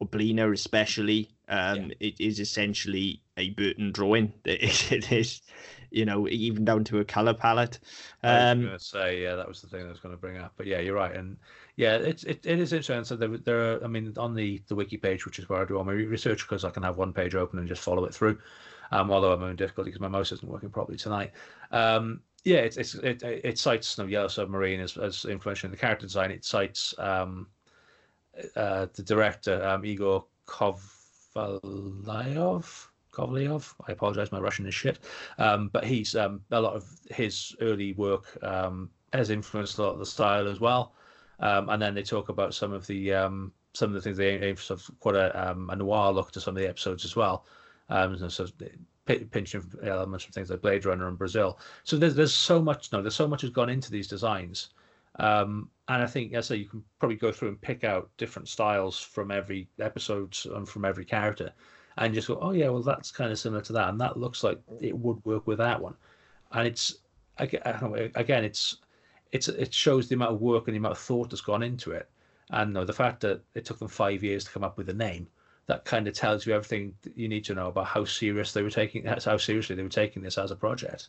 Oblina especially. Um, It is essentially a Burton drawing. It, it is, you know, even down to a color palette. I was Um, going to say, yeah, that was the thing I was going to bring up. But yeah, you're right, and yeah, it's it, it is interesting. So there, there are, I mean, on the the wiki page, which is where I do all my research, because I can have one page open and just follow it through. Um, although I'm having difficulty because my mouse isn't working properly tonight. Um, yeah, it's, it's it it cites know, Yellow Submarine as as influential in the character design. It cites um, uh, the director um, Igor Kovalyov. Kovalyov. I apologize, my Russian is shit. Um, but he's um, a lot of his early work um, has influenced a lot of the style as well. Um, and then they talk about some of the some of the things they aim for sort of quite a, a noir look to some of the episodes as well. Um, so, so pi- pinching elements from things like Blade Runner and Brazil. So there's there's so much no, there's so much has gone into these designs. Um, and I think, as I say, you can probably go through and pick out different styles from every episode and from every character, and just go, oh yeah, well that's kind of similar to that, and that looks like it would work with that one. And it's again, it's it's it shows the amount of work and the amount of thought that's gone into it, and no, the fact that it took them five years to come up with a name, that kind of tells you everything you need to know about how serious they were taking, how seriously they were taking this as a project.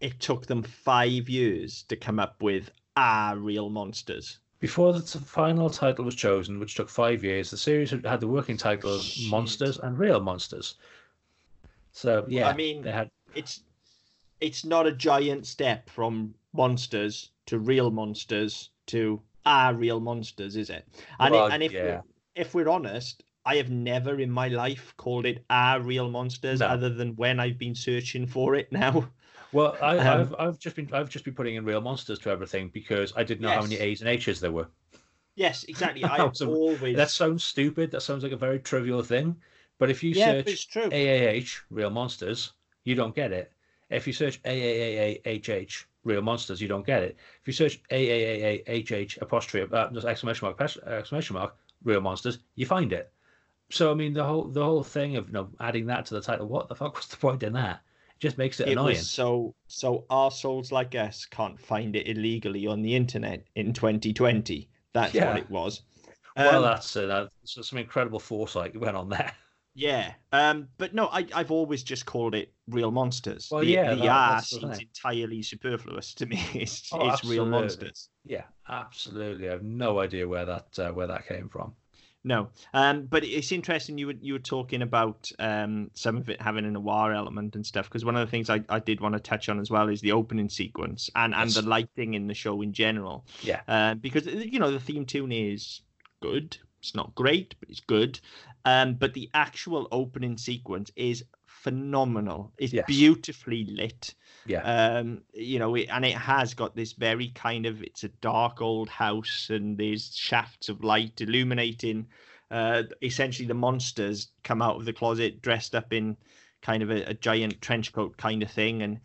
it took them five years to come up with ah real monsters. Before the t- final title was chosen, which took five years, the series had had the working title of Shit. Monsters and Real Monsters. So yeah, I mean, they had it's it's not a giant step from monsters to real monsters to ah real monsters, is it? And Well, it, and if yeah. we're, if we're honest, I have never in my life called it our real monsters, No. other than when I've been searching for it now. Well, I, Um, I've I've just been I've just been putting in real monsters to everything because I didn't know how many A's and H's there were. Yes, exactly. I That have was always. That sounds stupid. That sounds like a very trivial thing. But if you yeah, search. AAH real monsters, you don't get it. If you search AAAHH real monsters, you don't get it. If you search AAAHH apostrophe uh, exclamation mark exclamation mark real monsters, you find it. So I mean the whole the whole thing of you know adding that to the title, what the fuck was the point in that? Just makes it, it annoying. was so so souls like us can't find it illegally on the internet in 2020. That's Yeah. what it was. well, Um, that's uh, that's some incredible foresight went on there. Yeah, um, but no, I, I've always just called it real monsters. Well, the yeah, the that- R seems entirely superfluous to me. It's, Oh, it's real monsters. Yeah, absolutely. I have no idea where that uh, where that came from. No, um, but it's interesting. You were you were talking about um, some of it having an noir element and stuff. Because one of the things I, I did want to touch on as well is the opening sequence and, and the lighting in the show in general. Yeah. Uh, because you know the theme tune is good. It's not great, but it's good. Um, but the actual opening sequence is phenomenal. It's Yes. beautifully lit. Yeah. Um, you know, it, and it has got this very kind of it's a dark old house, and there's shafts of light illuminating. Uh, essentially, the monsters come out of the closet dressed up in kind of a, a giant trench coat kind of thing, and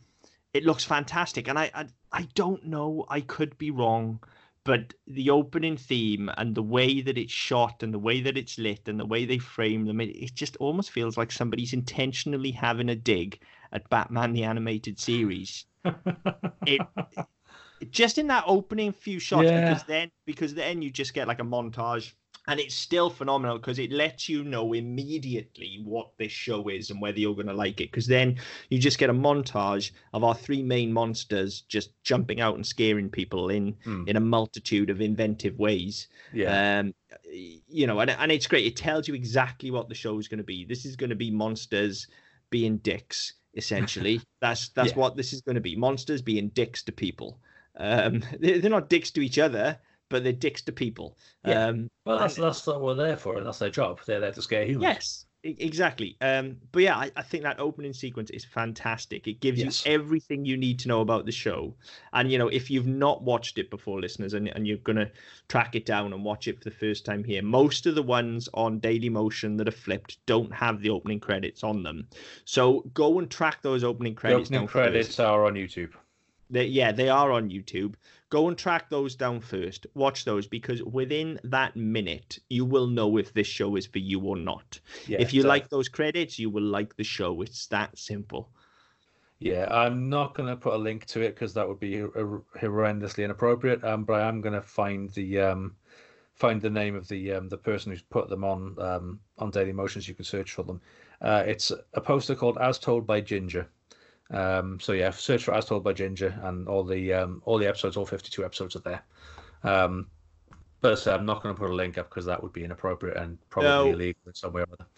it looks fantastic. And I, I, I don't know, I could be wrong, but the opening theme and the way that it's shot and the way that it's lit and the way they frame them, it, it just almost feels like somebody's intentionally having a dig at Batman the animated series. It just in that opening few shots Yeah. because then because then you just get like a montage and it's still phenomenal because it lets you know immediately what this show is and whether you're going to like it. Because then you just get a montage of our three main monsters just jumping out and scaring people in Hmm. in a multitude of inventive ways. Yeah. um you know and, and it's great. It tells you exactly what the show is going to be. This is going to be monsters being dicks essentially. That's that's Yeah. what this is going to be monsters being dicks to people. Um they're not dicks to each other but they're dicks to people Yeah. um well, that's and- that's what we're there for. And that's their job. They're there to scare humans. Yes, exactly. Um, but yeah, I, I think that opening sequence is fantastic. It gives Yes. you everything you need to know about the show. And you know, if you've not watched it before, listeners, and, and you're gonna track it down and watch it for the first time here, most of the ones on Dailymotion that are flipped don't have the opening credits on them. So go and track those opening The credits. opening credits first. are on YouTube. They, yeah, they are on YouTube. Go and track those down first. Watch those because within that minute, you will know if this show is for you or not. Yeah, if you like those credits, you will like the show. It's that simple. Yeah, I'm not going to put a link to it because that would be horrendously inappropriate. Um, but I am going to find the um, find the name of the um, the person who's put them on um, on Dailymotions. You can search for them. Uh, it's a poster called "As Told by Ginger." Um, so yeah, search for "As Told by Ginger" and all the um, all the episodes, all 52 episodes are there. Um, but as I said, I'm not going to put a link up because that would be inappropriate and probably No. illegal in some way or other.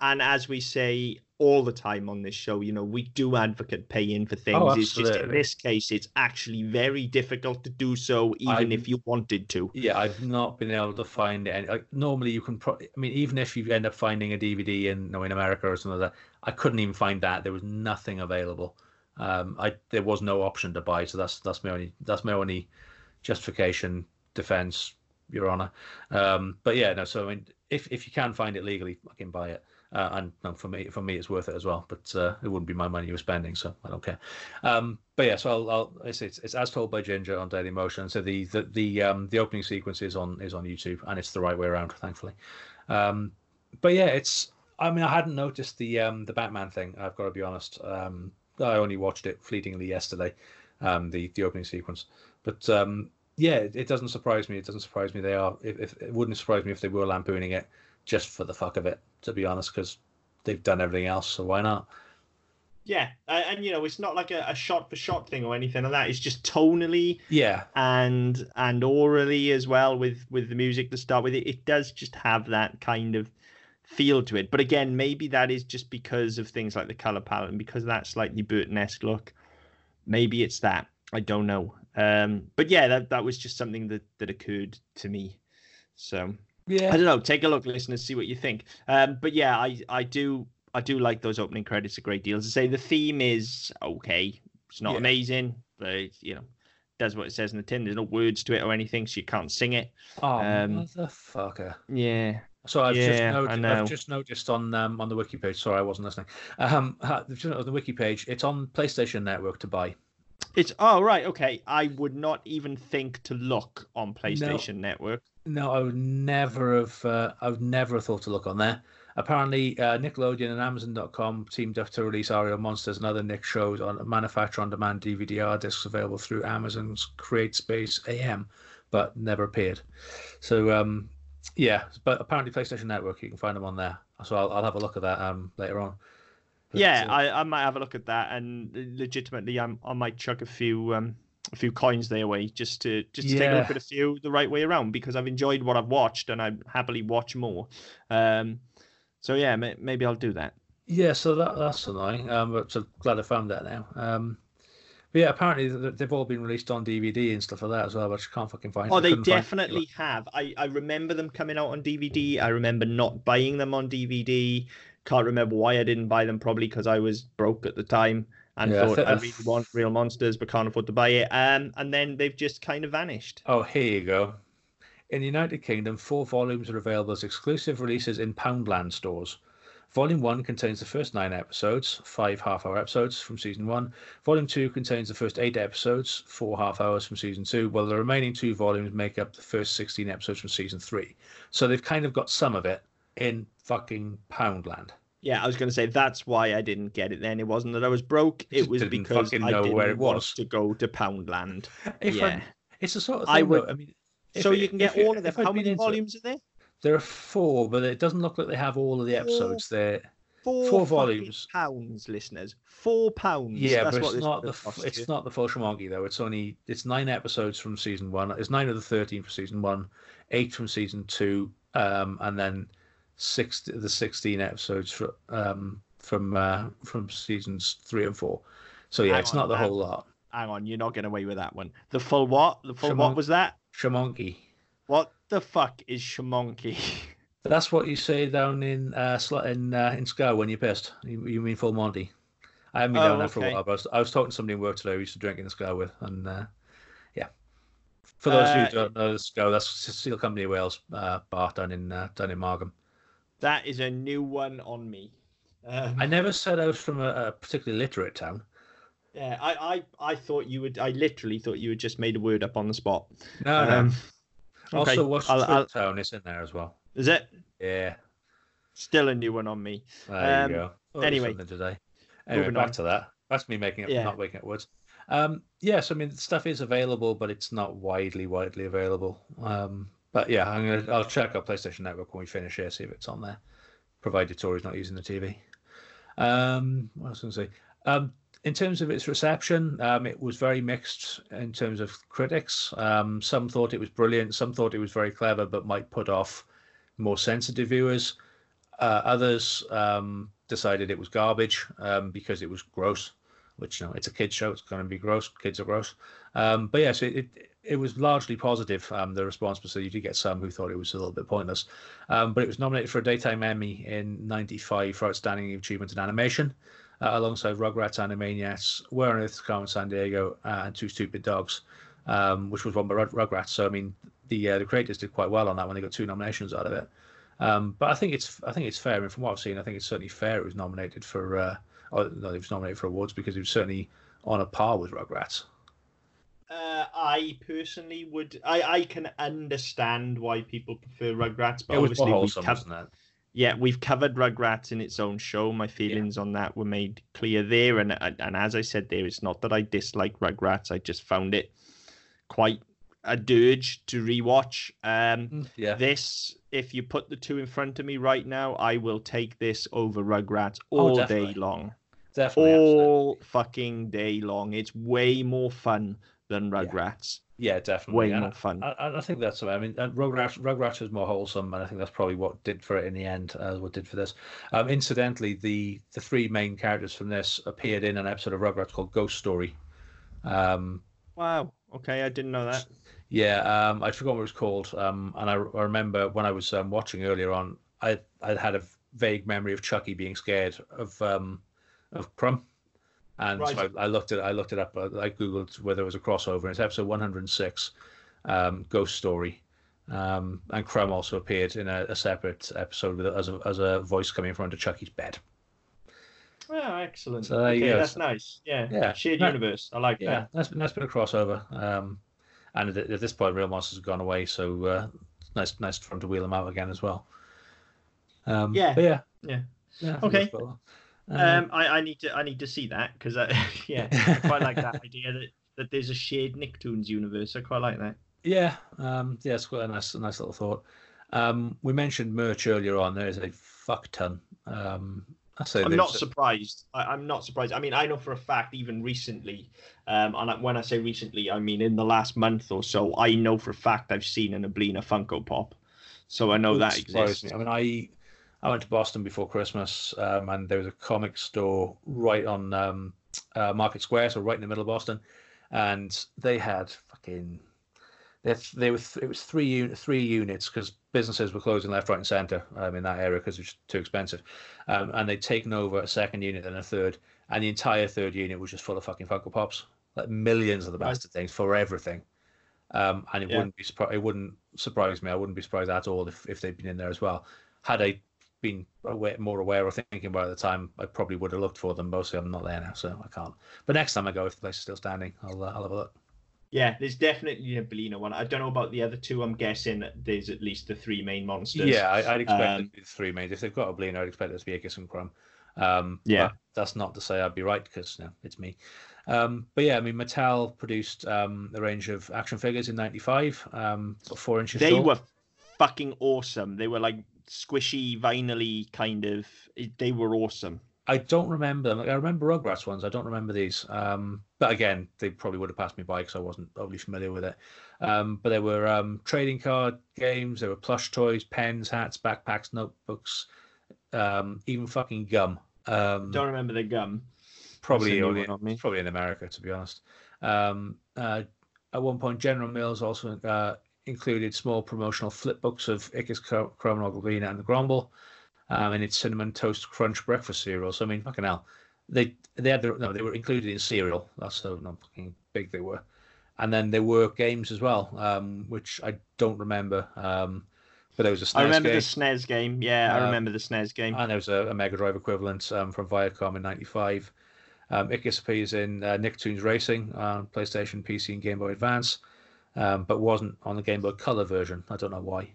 And as we say all the time on this show, you know, we do advocate paying for things. it's just in this case, it's actually very difficult to do so, even I'm- if you wanted to. Yeah, I've not been able to find any. Like, normally, you can. Pro- I mean, even if you end up finding a DVD in, you know, in America or something like that, I couldn't even find that. There was nothing available. Um, I there was no option to buy, so that's that's my only that's my only justification, defense, Your Honor. Um, but yeah, no. So I mean, if if you can find it legally, I can buy it. Uh, and no, for me, for me, it's worth it as well. But uh, it wouldn't be my money you were spending, so I don't care. Um, but yeah, so I'll, I'll it's, it's it's as told by Ginger on Dailymotion. So the the the um the opening sequence is on is on YouTube, and it's the right way around, thankfully. Um, but yeah, it's. I mean, I hadn't noticed the um the Batman thing. I've got to be honest. Um, I only watched it fleetingly yesterday, um, the the opening sequence. But yeah, it, it doesn't surprise me. It doesn't surprise me. They are. If, if it wouldn't surprise me if they were lampooning it just for the fuck of it, to be honest, because they've done everything else. So why not? Yeah, uh, and you know, it's not like a, a shot for shot thing or anything like that. It's just tonally Yeah, and and orally as well with with the music to start with. It, it does just have that kind of feel to it. But again, maybe that is just because of things like the color palette and because of that slightly Burton-esque look. Maybe it's that. I don't know. Um, but yeah, that that was just something that that occurred to me. So Yeah. I don't know. Take a look, listeners, see what you think. Um, but yeah, I I do I do like those opening credits a great deal. As I say, the theme is okay. It's not Yeah. amazing, but it, you know, does what it says in the tin. There's no words to it or anything, so you can't sing it. Oh, Um, motherfucker. Yeah. So I've just Yeah, I noticed. I've just noticed on um, on the wiki page. Sorry, I wasn't listening. Um, just on the wiki page, it's on PlayStation Network to buy. It's oh right, okay. I would not even think to look on PlayStation Network. No, I would never have. Uh, I would never have thought to look on there. Apparently, uh, Nickelodeon and Amazon.com teamed up to release Aerial Monsters and other Nick shows on manufacture on demand DVD-R discs available through Amazon's CreateSpace AM, but never appeared. So, um, yeah, but apparently PlayStation Network, you can find them on there. So I'll, I'll have a look at that um, later on. But, yeah, uh, I, I might have a look at that, and legitimately, I'm I might chuck a few um a few coins their way just to just to take a look at a few the right way around because I've enjoyed what I've watched and I happily watch more. Um, so yeah, may, maybe I'll do that. Yeah, so that that's annoying. Um, but so glad I found that now. Um, but yeah, apparently they've all been released on DVD and stuff like that as well, I just can't fucking find. Oh, I they couldn't find- definitely have. I, I remember them coming out on DVD. I remember not buying them on DVD. Can't remember why I didn't buy them. Probably because I was broke at the time and Yeah, I thought I I really want Real Monsters but can't afford to buy it. Um, and then they've just kind of vanished. Oh, here you go. In the United Kingdom, four volumes are available as exclusive releases in Poundland stores. Volume 1 contains the first nine episodes, five half hour episodes from season 1. Volume 2 contains the first eight episodes, four half hours from season 2, while the remaining two volumes make up the first 16 episodes from season 3. So they've kind of got some of it in fucking Poundland. Yeah, I was going to say that's why I didn't get it then. It wasn't that I was broke. It was because I didn't where it want was. to go to Poundland. If yeah. I, it's the sort of thing, I would- I mean, so it- you can get if it- all of them. How many into it- volumes are there? There are four, but it doesn't look like they have all of the Four episodes there. Four, Four volumes. Pounds, listeners. Four pounds. Yeah, That's but it's not the cost it's not the full shamongi though. It's only it's nine episodes from season one. It's nine of the thirteen for season one, eight from season two, um, and then six the sixteen episodes for, um, from uh, from seasons three and four. So yeah, Hang it's on, not the hang whole lot. Hang on, you're not getting away with that one. The full what? The full what was that? Shamonki. What the fuck is shamonki? That's what you say down in uh, in uh, in Scow when you're pissed. You, you mean full Monty? I haven't been Oh, down there for okay. a while, but I was, I was talking to somebody in work today who used to drink in the Scow with, and uh, yeah. For those Uh, who don't know the Scow, that's Steel Company Wales uh, bar down in uh, down in Margam. That is a new one on me. Um, I never said I was from a, a particularly literate town. yeah, I, I, I thought you would. I literally thought you had just made a word up on the spot. No, no. Um, okay, Also, what's I'll- town? It's in there as well. Is it Yeah, still a new one on me? there Um, you go. Oh, anyway, today. Anyway, back on. to that. That's me making up, Yeah. not making up words. Um, yes, I mean stuff is available, but it's not widely, widely available. Um, but yeah, I'm gonna, I'll check our PlayStation Network when we finish here, see if it's on there. Provided Tori's not using the TV. Um, what else was I say? Um, in terms of its reception, um, it was very mixed in terms of critics. Um, some thought it was brilliant, some thought it was very clever, but might put off more sensitive viewers. Uh, others um, decided it was garbage um, because it was gross, which you know it's a kids show, it's going to be gross. Kids are gross. Um, but yes, it, it it was largely positive. Um, the response was so you did get some who thought it was a little bit pointless, um, but it was nominated for a daytime Emmy in '95 for outstanding achievement in animation, uh, alongside Rugrats, Animaniacs, Where on Earth Carmen Sandiego, uh, and Two Stupid Dogs, um, which was won by Rugrats. So I mean, the uh, the creators did quite well on that when they got two nominations out of it. Um, but I think it's I think it's fair. I mean, from what I've seen, I think it's certainly fair. It was nominated for, uh, or no, it was nominated for awards because it was certainly on a par with Rugrats. Uh, I personally would. I, I can understand why people prefer Rugrats, but it was obviously we've wholesome, cov- it? yeah, we've covered Rugrats in its own show. My feelings on that were made clear there, and and as I said there, it's not that I dislike Rugrats. I just found it quite a dirge to rewatch. Um, Yeah, this, if you put the two in front of me right now, I will take this over Rugrats all day Oh, definitely. long, definitely. absolutely. all fucking day long. It's way more fun than Yeah. Rugrats. Yeah, definitely. Way And more fun. I, I, I think that's. I mean, and Rugrats, Rugrats is more wholesome, and I think that's probably what did for it in the end. Uh, what did for this. Um, incidentally, the the three main characters from this appeared in an episode of Rugrats called Ghost Story. Um, Wow. Okay, I didn't know that. Yeah, um, I forgot what it was called. Um, and I, I remember when I was um, watching earlier on, I I had a vague memory of Chucky being scared of um, of Krumm, and Right. so I, I looked it I looked it up. uh, I googled whether it was a crossover. It's episode 106, um, Ghost Story, um, and Krumm also appeared in a, a separate episode with as a as a voice coming from under Chucky's bed. Oh, excellent. So okay, that's nice. Yeah. Yeah. Shared No- universe. I like Yeah, that. that's nice bit of crossover. Um, and at, at this point, Real Monsters have gone away, so uh, it's nice, nice for them to wheel them out again as well. Um, Yeah. yeah, Yeah. yeah. Okay. That's. Um, I, I need to I need to see that because I yeah I quite like that idea that, that there's a shared Nicktoons universe. I quite like that. yeah, um, yeah, it's quite a nice, a nice little thought. Um, we mentioned merch earlier on. There is a fuck ton. Um, I say I'm not a- surprised. I, I'm not surprised. I mean, I know for a fact, even recently, um, and I- when I say recently, I mean in the last month or so, I know for a fact I've seen an Oblina Funko Pop, so I know that exists. I mean, I I went to Boston before Christmas, um, and there was a comic store right on um, uh, Market Square, so right in the middle of Boston, and they had fucking. They, had- they were th- it was three un- three units because businesses were closing left, right, and centre um, in that area because it was too expensive, um, and they'd taken over a second unit and a third, and the entire third unit was just full of fucking Funko Pops, like millions of the bastard things for everything. Um, and it Yeah. wouldn't be surpri- it wouldn't surprise me. I wouldn't be surprised at all if, if they'd been in there as well. Had I been aware, more aware or thinking about at the time, I probably would have looked for them. Mostly, I'm not there now, so I can't. But next time I go, if the place is still standing, I'll uh, I'll have a look. Yeah, there's definitely a Oblina one. I don't know about the other two. I'm guessing there's at least the three main monsters. Yeah, I, I'd expect it Um, to be the three main. If they've got a Oblina, I'd expect it to be Ickis and Krumm. Um, Yeah. that's not to say I'd be right because no, it's me. Um, but yeah, I mean, Mattel produced um, a range of action figures in '95, um, sort of four inches they were fucking awesome. They were like squishy, vinyl kind of. They were awesome. I don't remember them. I remember Rugrats ones. I don't remember these. Um, but again, they probably would have passed me by because I wasn't overly familiar with it. Um, but there were um, trading card games. There were plush toys, pens, hats, backpacks, notebooks, um, even fucking gum. Um, Don't remember the gum. probably That's a new only, one on me. probably in America, to be honest. Um, uh, at one point, General Mills also uh, included small promotional flip books of Ickis Krumm Oblina and the Gromble, um, and its cinnamon toast crunch breakfast cereal. So I mean, fucking hell, they they had the, no, they were included in cereal. That's how not fucking big they were. And then there were games as well, um, which I don't remember. Um, but there was a SNES I remember game. the SNES game. Yeah, I Um, remember the SNES game. And there was a, a Mega Drive equivalent um, from Viacom in '95. Um, appears in uh, Nicktoons Racing on PlayStation, PC, and Game Boy Advance, um, but wasn't on the Game Boy Color version. I don't know why.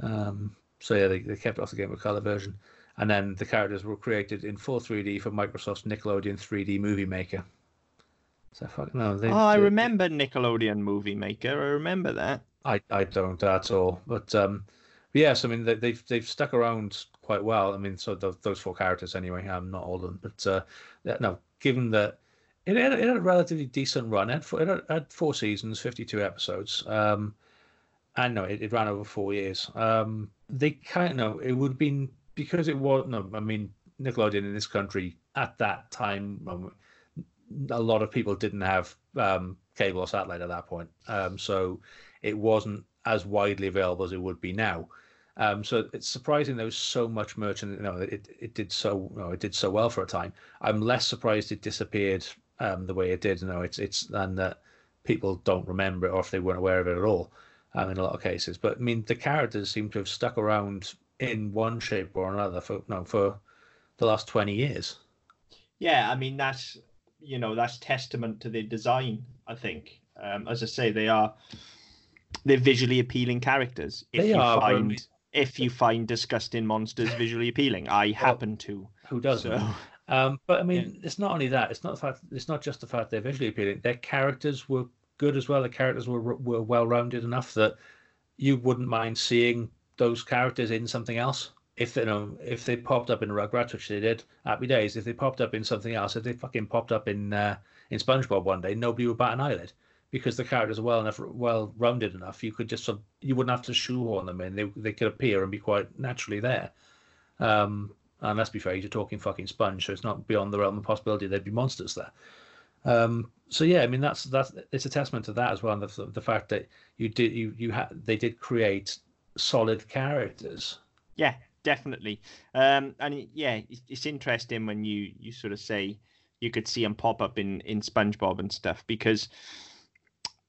Um, so yeah, they, they kept it off the Game Boy Color version, and then the characters were created in full 3D for Microsoft's Nickelodeon 3D Movie Maker. So fuck no. They, oh, I they- remember Nickelodeon Movie Maker. I remember that. I, I don't at all. But um, yes, I mean they, they've they've stuck around quite well. I mean, so those, those four characters anyway. I'm not all of them, but uh, yeah, no. Given that it had, it had a relatively decent run. It had, four, it had- four seasons, fifty-two episodes. Um, and no, it, it ran over four years. Um, they kind of know it would have been because it was no. I mean, Nickelodeon in this country at that time. Um, a lot of people didn't have um, cable or satellite at that point, um, so it wasn't as widely available as it would be now. Um, so it's surprising there was so much merch, and you know, it, it did so you know, it did so well for a time. I'm less surprised it disappeared um, the way it did. You know, it's it's and that people don't remember it or if they weren't aware of it at all. Um, in a lot of cases, but I mean, the characters seem to have stuck around in one shape or another for no for the last twenty years. Yeah, I mean that's you know that's testament to their design. I think, um, as I say, they are they're visually appealing characters. If They you are, find if you find disgusting monsters visually appealing, I happen to. Who doesn't? So Um, but I mean, it's not only that. It's not the fact. It's not just the fact they're visually appealing. Their characters were good as well. The characters were were well rounded enough that you wouldn't mind seeing those characters in something else. If they you know, if they popped up in Rugrats, which they did, happy days. If they popped up in something else, if they fucking popped up in uh, in SpongeBob one day, nobody would bat an eyelid because the characters are well enough, well rounded enough. You could just sort of, you wouldn't have to shoehorn them in. They they could appear and be quite naturally there. Um, and let's be fair, you're talking fucking sponge, so it's not beyond the realm of possibility there'd be monsters there. Um, so yeah, I mean that's that's it's a testament to that as well, and the, the fact that you did you you had they did create solid characters. Yeah, definitely. Um, and yeah, it's, it's interesting when you you sort of say you could see them pop up in in SpongeBob and stuff because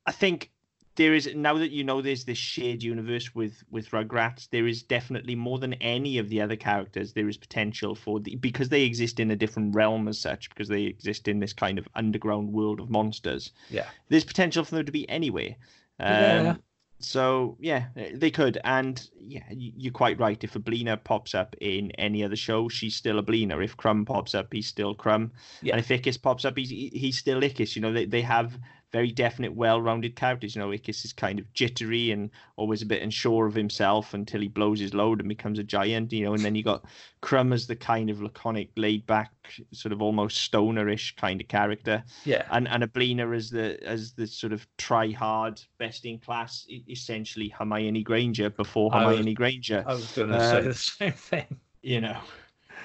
I think there is now that you know there's this shared universe with with Rugrats, there is definitely more than any of the other characters. There is potential for the because they exist in a different realm as such, because they exist in this kind of underground world of monsters. Yeah, there's potential for them to be anywhere. Um, Yeah. So yeah, they could, and yeah, you're quite right. If Oblina pops up in any other show, she's still Oblina. If Krumm pops up, he's still Krumm. Yeah. And if Ickis pops up, he's he's still Ickis. You know, they they have very definite, well-rounded characters. You know, Ickis is kind of jittery and always a bit unsure of himself until he blows his load and becomes a giant. You know, and then you got Krumm as the kind of laconic, laid-back, sort of almost stonerish kind of character yeah, and and Oblina as the as the sort of try hard best in class e- essentially Hermione Granger before I was- Hermione Granger I was going to say Um, the same thing. you know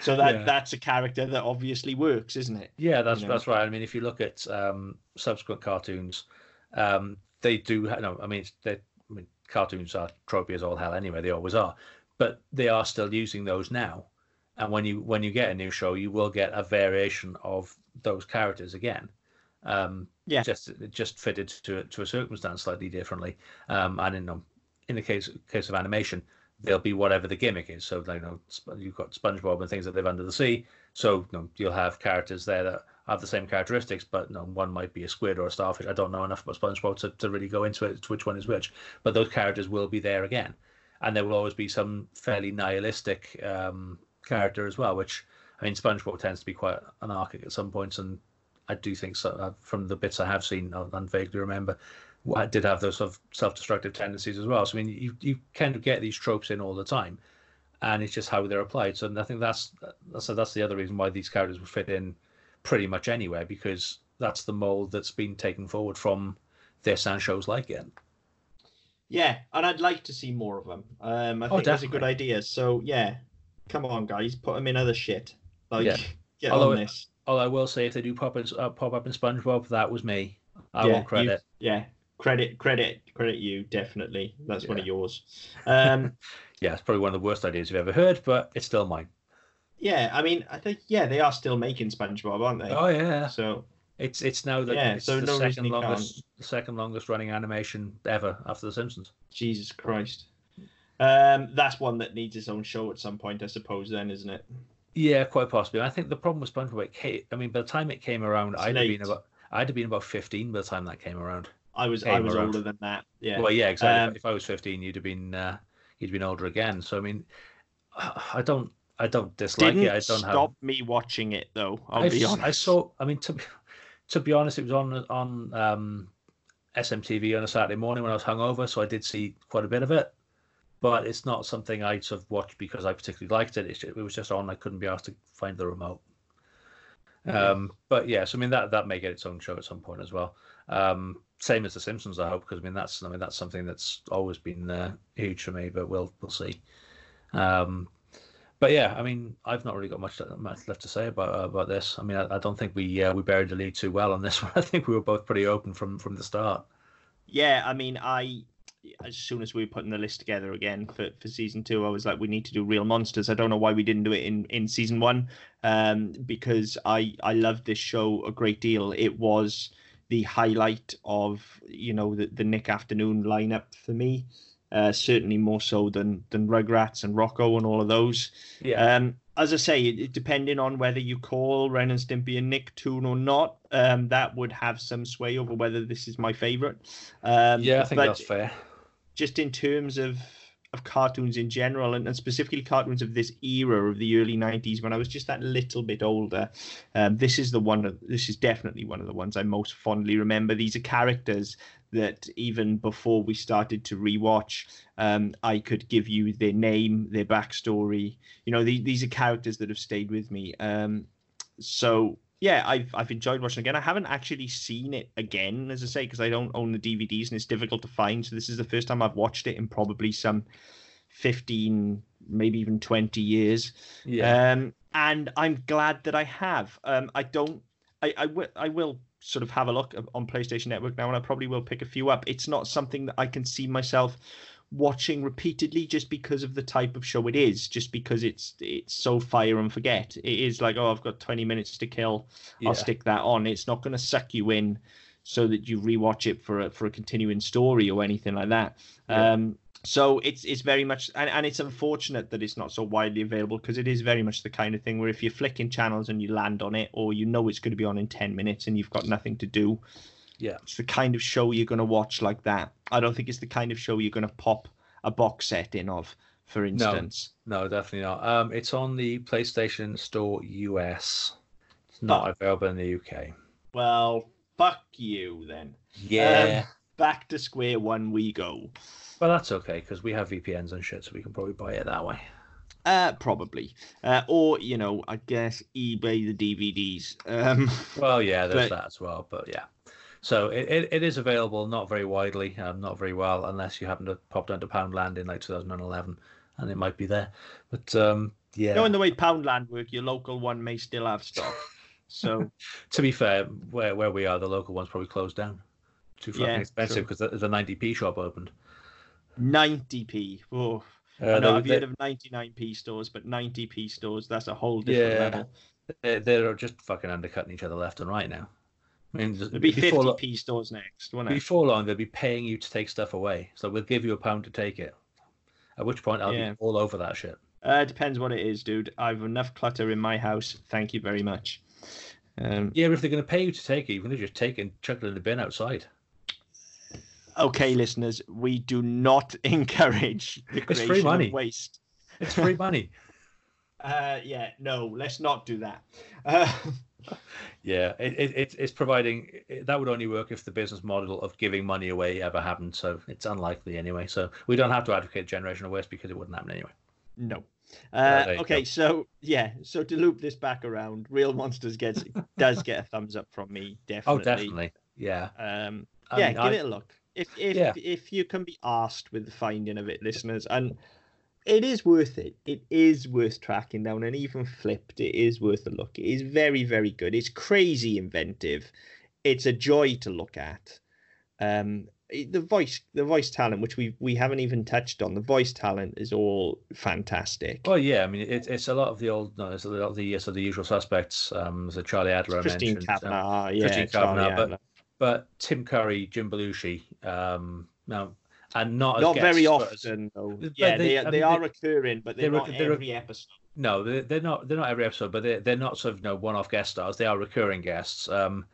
so that Yeah. that's a character that obviously works isn't it Yeah, that's you know. that's right. I mean, if you look at um, subsequent cartoons, um, they do. No, I mean, they, I mean, cartoons are tropey as all hell anyway. They always are, but they are still using those now. And when you when you get a new show, you will get a variation of those characters again. Um, Yeah. just just fitted to to a circumstance slightly differently. Um, and in um, in the case case of animation, they'll be whatever the gimmick is. So you know, you've got SpongeBob and things that live under the sea. So you you'll have characters there that have the same characteristics, but you know, one might be a squid or a starfish. I don't know enough about SpongeBob to, to really go into it, to which one is which. But those characters will be there again, and there will always be some fairly nihilistic um, character as well. Which I mean, SpongeBob tends to be quite anarchic at some points, and I do think so. Uh, from the bits I have seen and vaguely remember, did have those sort of self-destructive tendencies as well. So I mean, you you kind of get these tropes in all the time, and it's just how they're applied. So I think that's that's that's the other reason why these characters would fit in pretty much anywhere because that's the mold that's been taken forward from this and shows like it. yeah and I'd like to see more of them um I Oh, think that's a good idea so yeah come on guys put them in other shit like Yeah. get Although on this Although I will say, if they do pop in, uh, pop up in SpongeBob, that was me. I Yeah, won't credit. yeah credit credit credit you definitely that's one of yours um Yeah, it's probably one of the worst ideas you've ever heard, but it's still mine. Yeah, I mean, I think yeah, they are still making SpongeBob, aren't they? Oh yeah, So it's it's now the, Yeah, it's so the no second longest the second longest running animation ever after The Simpsons. Jesus Christ, um, that's one that needs its own show at some point, I suppose. Then, isn't it? Yeah, quite possibly. I think the problem with SpongeBob, it came, I mean, by the time it came around, It's I'd have been about I'd have been about fifteen by the time that came around. I was I was older than that. Yeah. Well, yeah, exactly. Um, if I was fifteen, you'd have been uh, you'd been older again. So I mean, I don't I don't dislike it. I don't have. me watching it though. I'll I, be honest. I saw. I mean, to be, to be honest, it was on on um, SMTV on a Saturday morning when I was hungover, so I did see quite a bit of it. But it's not something I sort of watched because I particularly liked it. It's ju- it was just on. I couldn't be asked to find the remote. Um, but yes, I mean that that may get its own show at some point as well. Um, same as The Simpsons, I hope, because I mean that's I mean that's something that's always been uh, huge for me. But we'll we'll see. Um, but yeah, I mean, I've not really got much, much left to say about uh, about this. I mean, I, I don't think we uh, we buried the lead too well on this one. I think we were both pretty open from from the start. Yeah, I mean, I as soon as we were putting the list together again for, for season two, I was like, we need to do real monsters. I don't know why we didn't do it in, in season one, um, because I I loved this show a great deal. It was the highlight of you know the, the Nick Afternoon lineup for me. Uh, certainly more so than than Rugrats and Rocko and all of those. Yeah, Um, as I say, it, depending on whether you call Ren and Stimpy a Nicktoon or not, um, that would have some sway over whether this is my favorite. Um, yeah, I think that's fair. just in terms of of cartoons in general, and, and specifically cartoons of this era of the early '90s, when I was just that little bit older, um, this is the one. This is definitely one of the ones I most fondly remember. These are characters that even before we started to rewatch, um, I could give you their name, their backstory. You know, the, these are characters that have stayed with me. Um, so yeah, I've I've enjoyed watching it again. I haven't actually seen it again, as I say, because I don't own the DVDs and it's difficult to find. So this is the first time I've watched it in probably some fifteen, maybe even twenty years. Yeah, Um, and I'm glad that I have. Um, I don't I, I will I will sort of have a look on PlayStation Network now, and I probably will pick a few up. It's not something that I can see myself watching repeatedly just because of the type of show it is just because it's it's so fire and forget it is like oh i've got 20 minutes to kill Yeah. i'll stick that on it's not going to suck you in so that you rewatch it for a, for a continuing story or anything like that Yeah. um so it's it's very much and, and it's unfortunate that it's not so widely available because it is very much the kind of thing where if you're flicking channels and you land on it or you know it's going to be on in 10 minutes and you've got nothing to do Yeah. it's the kind of show you're going to watch like that. I don't think it's the kind of show you're going to pop a box set in of, for instance. No, no definitely not. Um, it's on the PlayStation Store US. It's not Oh. available in the UK. Well, fuck you then. Yeah. Back to square one we go. well, that's okay because we have VPNs and shit, so we can probably buy it that way. Uh, probably. Uh, or, you know, I guess eBay the DVDs. Um, Well, yeah, there's But- that as well. But yeah, so it, it, it is available, not very widely, um, not very well, unless you happen to pop down to Poundland in like 2011, and it might be there. But um, yeah, knowing the way Poundland work, your local one may still have stock. So, to be fair, where where we are, the local one's probably closed down. Too fucking Yeah, expensive because the, the 90p shop opened. 90p. Oh, Uh, I know they- I've they- heard of 99p stores, but 90p stores, that's a whole different Yeah. level. they're, they're just fucking undercutting each other left and right now. I mean, It'll be before, lo- 50p stores next, won't it? before long, they'll be paying you to take stuff away. So we'll give you a pound to take it. At which point, I'll Yeah. be all over that shit. Uh, depends what it is, dude. I've enough clutter in my house. Thank you very much. Um, Yeah, but if they're going to pay you to take it, you can just take it and chuck it in the bin outside. okay, listeners, we do not encourage the It's free money. waste. It's free money. Uh, yeah, no, let's not do that. Uh, Yeah, it, it, it's it's providing it, that would only work if the business model of giving money away ever happened. So it's unlikely anyway. So we don't have to advocate generational waste because it wouldn't happen anyway. no. Uh, okay, go. so yeah, so to loop this back around, Real Monsters gets does get a thumbs up from me, definitely. Oh, definitely. Yeah. Um, I yeah, mean, give I- it a look. If if Yeah. if you can be asked with the finding of it, listeners, and it is worth it. It is worth tracking down, and even flipped, it is worth a look. It is very very good. It's crazy inventive. It's a joy to look at. Um, the voice the voice talent, which we we haven't even touched on, the voice talent is all fantastic. Well, yeah. I mean, it, it's a lot of the old, no, it's a lot of the so the usual suspects. Um, so Charlie Adler I Christine um, Cavanaugh, yeah, Christine Cavanaugh, but- but Tim Curry, Jim Belushi, um, now and not as not very guests, but often though. but Yeah, they- they I they mean, are they- recurring, but they're, they're not they're rec- every episode. No, they're, they're not. They're not every episode, but they're they're not sort of you know one-off guest stars. They are recurring guests. Um,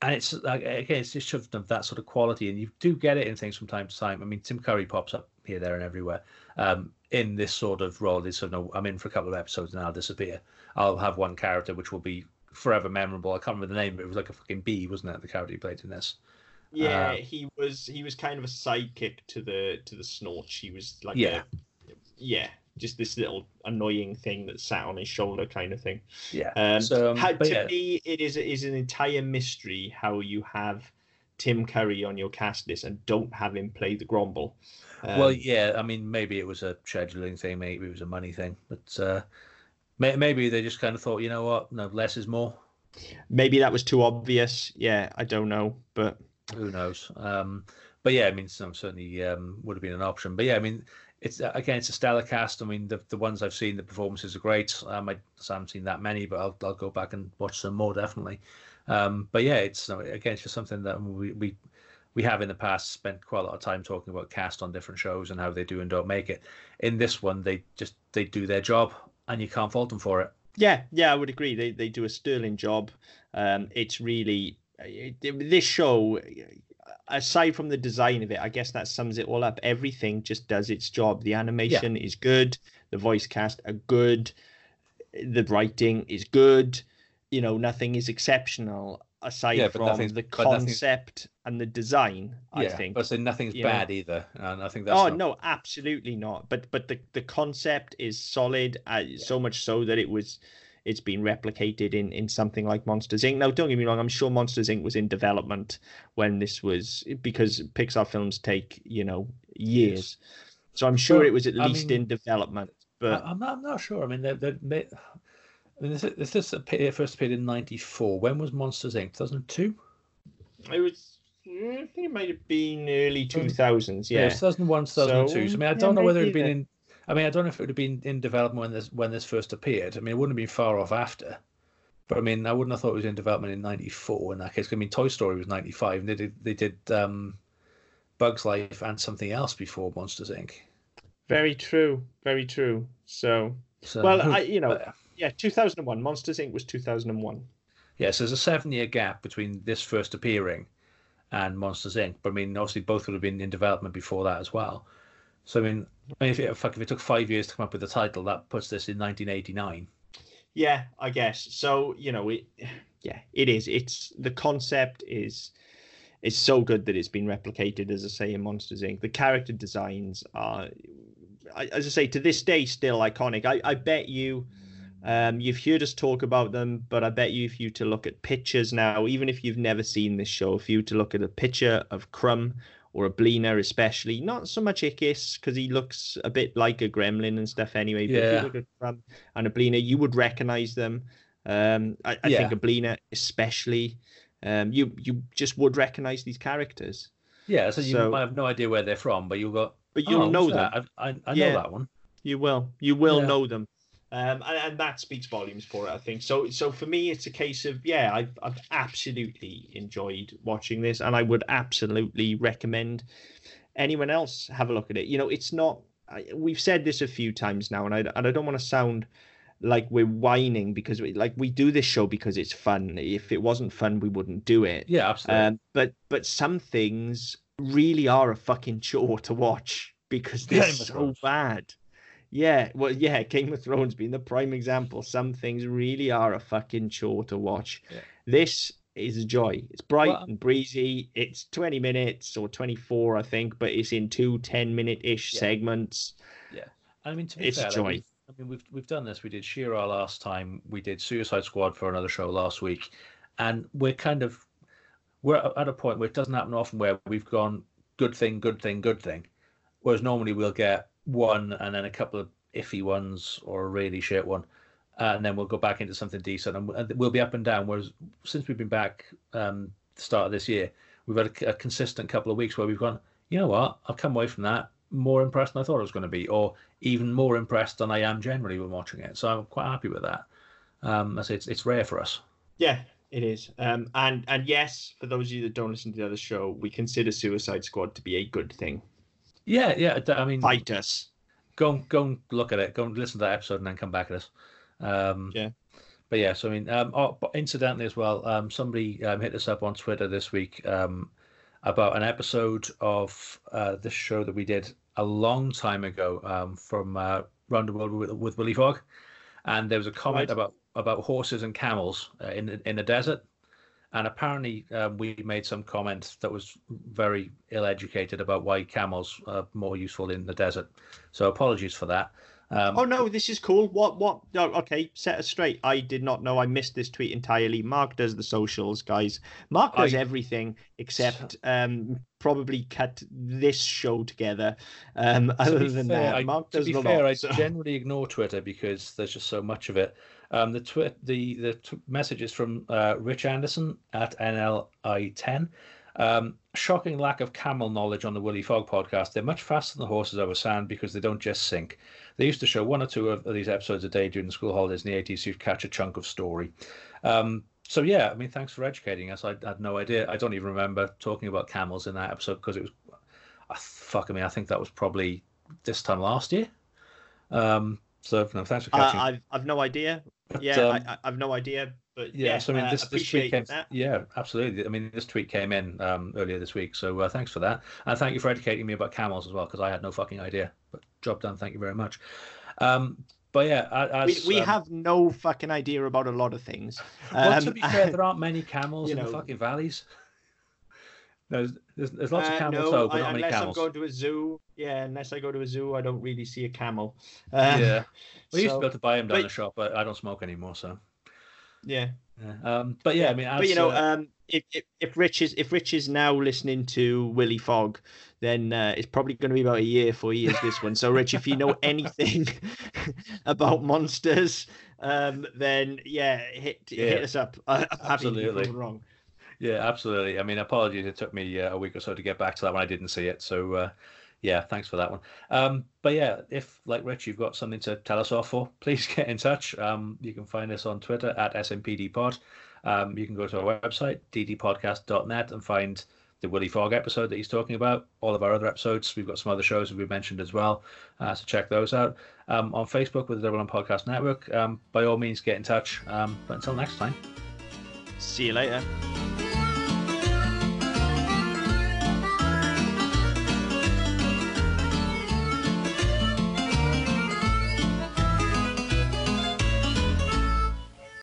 and it's like again, it's just sort of that sort of quality, and you do get it in things from time to time. I mean, Tim Curry pops up here, there, and everywhere. Um, in this sort of role, this sort of no, I'm in for a couple of episodes and I'll disappear. I'll have one character which will be forever memorable. I can't remember the name, but it was like a fucking bee, wasn't it? The character he played in this. Yeah, Uh, he was he was kind of a sidekick to the to the Snorch. He was like Yeah. a, yeah, just this little annoying thing that sat on his shoulder kind of thing. Yeah. Um, So, um, how, to yeah. me, it is is an entire mystery how you have Tim Curry on your cast list and don't have him play the Gromble. Um, well, yeah. I mean, maybe it was a scheduling thing, maybe it was a money thing, but uh, may, maybe they just kind of thought, you know what, no, less is more. maybe that was too obvious. Yeah, I don't know, but Who knows? Um, but yeah, I mean, some certainly um, would have been an option. But yeah, I mean, it's uh, again, it's a stellar cast. I mean, the the ones I've seen, the performances are great. Um, I haven't seen that many, but I'll I'll go back and watch some more definitely. Um, but yeah, it's again, it's just something that we we we have in the past spent quite a lot of time talking about cast on different shows and how they do and don't make it. In this one, they just they do their job, and you can't fault them for it. Yeah, yeah, I would agree. They they do a sterling job. Um, it's really this show. Aside from the design of it, I guess that sums it all up. Everything just does its job. The animation is good. The voice cast are good. The writing is good. You know, nothing is exceptional aside Yeah, from the concept and the design. I think. but so nothing's you know. bad either, and I think that's oh not- no, absolutely not. But but the the concept is solid, uh, so much so that it was it's been replicated in in something like Monsters Inc. Now, don't get me wrong, I'm sure Monsters Inc. was in development when this was because Pixar films take you know years, so I'm sure Well, it was at I least mean, in development. But I'm not. I'm not sure. I mean, they, they, they, I mean, this, this, appeared, first appeared in '94. When was Monsters Inc? 2002. It was. I think it might have been early two thousands. Yeah. 2001, 2002. So, I mean, I don't know whether it had been in. I mean, I don't know if it would have been in development when this when this first appeared. I mean, it wouldn't have been far off after. But I mean, I wouldn't have thought it was in development in '94 in that case. I mean, Toy Story was '95, and they did they did um, Bugs Life and something else before Monsters Inc. Very true. Very true. So, So, well, I you know, yeah, two thousand and one. Monsters Inc. was two thousand and one. yeah, so there's a seven year gap between this first appearing and Monsters Inc. But I mean, obviously, both would have been in development before that as well. So I mean, I mean if it, fuck, if it took five years to come up with the title, that puts this in 1989. Yeah, I guess. So, you know, it yeah, it is. It's the concept is is so good that it's been replicated, as I say, in Monsters Inc. The character designs are as I say, to this day still iconic. I, I bet you um you've heard us talk about them, but I bet you if you to look at pictures now, even if you've never seen this show, if you to look at a picture of Krumm or Oblina especially, not so much Ickis, because he looks a bit like a gremlin and stuff anyway. But if Yeah. you look at Krumm and Oblina, you would recognize them. Um, I, I Yeah. think a Bleener especially. Um, you you just would recognize these characters, Yeah, so you So- might have no idea where they're from, but you'll go, but you'll oh, know that? I, I, I Yeah. know that one. You will. You will Yeah. know them. Um, and, and that speaks volumes for it, I think. So, so for me, it's a case of yeah, I've I've absolutely enjoyed watching this, and I would absolutely recommend anyone else have a look at it. You know, it's not. I, we've said this a few times now, and I and I don't want to sound like we're whining because we like we do this show because it's fun. If it wasn't fun, we wouldn't do it. Yeah, absolutely. Um, but but some things really are a fucking chore to watch because they're of so bad. Yeah, well, yeah, Game of Thrones being the prime example. Some things really are a fucking chore to watch. Yeah. This is a joy. It's bright Well, and breezy. It's 20 minutes or 24, I think, but it's in two 10 minute ish Yeah. segments. Yeah. I mean, to be it's fair, joy. we've- I mean, we've we've done this. We did She-Ra last time. We did Suicide Squad for another show last week, and we're kind of we're at a point where it doesn't happen often where we've gone good thing, good thing, good thing, whereas normally we'll get one and then a couple of iffy ones or a really shit one, and then we'll go back into something decent, and we'll be up and down. Whereas since we've been back um, the start of this year, we've had a, a consistent couple of weeks where we've gone. You know what? I've come away from that more impressed than I thought I was going to be, or even more impressed than I am generally when watching it. So I'm quite happy with that. Um, I it's it's rare for us. Yeah, it is. Um, and and yes, for those of you that don't listen to the other show, we consider Suicide Squad to be a good thing. Yeah, yeah. I mean, Fight us. go and go and look at it. Go and listen to that episode and then come back at us. Um, Yeah. But yeah, so I mean, um, oh, but incidentally as well, um, somebody um, hit us up on Twitter this week um, about an episode of uh, this show that we did a long time ago um, from uh, Round the World with, with Willy Fogg, and there was a comment Right. about about horses and camels uh, in the- in the desert, and apparently um, we made some comment that was very ill-educated about why camels are more useful in the desert. So apologies for that. Um, Oh no, this is cool. What? What? Oh, okay, set us straight. I did not know. I missed this tweet entirely. Mark does the socials, guys. Mark does I- everything except um probably cut this show together. Um, other than fair, that, I- Mark to does be fair, lot. I so- generally ignore Twitter because there's just so much of it. Um, the twi- the the t- message is from uh, Rich Anderson at NLI10. Um, shocking lack of camel knowledge on the Willy Fogg podcast. They're much faster than the horses over sand because they don't just sink. They used to show one or two of, these episodes a day during the school holidays in the 80s, so you'd catch a chunk of story. Um, so yeah, I mean, thanks for educating us. I, I had no idea. I don't even remember talking about camels in that episode because it was, I fuck. I mean, I think that was probably this time last year. Um, so no, thanks for Uh, catching. I've I've no idea. But, Yeah, um, I, I- I've no idea. But yeah, yeah, so I mean, uh, this, this tweet came. that. Yeah, absolutely. I mean, this tweet came in um, earlier this week, so uh, thanks for that, and thank you for educating me about camels as well, because I had no fucking idea. But job done. Thank you very much. Um, but yeah, a- We, we um, have no fucking idea about a lot of things. Well, to Um, be fair, there aren't many camels in the fucking valleys. There's, there's, there's lots of camels, camel no, toe, but I- not many unless I'm going to a zoo. Yeah, unless I go to a zoo, I don't really see a camel. Um, yeah, we used to so- be able to buy them down but- the shop, but I don't smoke anymore, so. yeah. Yeah. Um, but yeah, I mean, as, but you know, uh, um, if, if if Rich is if Rich is now listening to Willy Fogg, then uh, it's probably going to be about a year before he hears this one. So, Rich, if you know anything about monsters, um, then yeah, hit Yeah. hit us up. I, Absolutely. wrong. Yeah, absolutely. I mean, apologies. It took me uh, a week or so to get back to that one. I didn't see it. So, uh, yeah, thanks for that one. Um, but yeah, if like Rich, you've got something to tell us off for, please get in touch. Um, you can find us on Twitter at SMPDPod. Um, you can go to our website, ddpodcast.net, and find the Willy Fogg episode that he's talking about. All of our other episodes. We've got some other shows that we've mentioned as well. Uh, so check those out. Um, on Facebook with the Double M Podcast Network. Um, by all means, get in touch. Um, but until next time. See you later.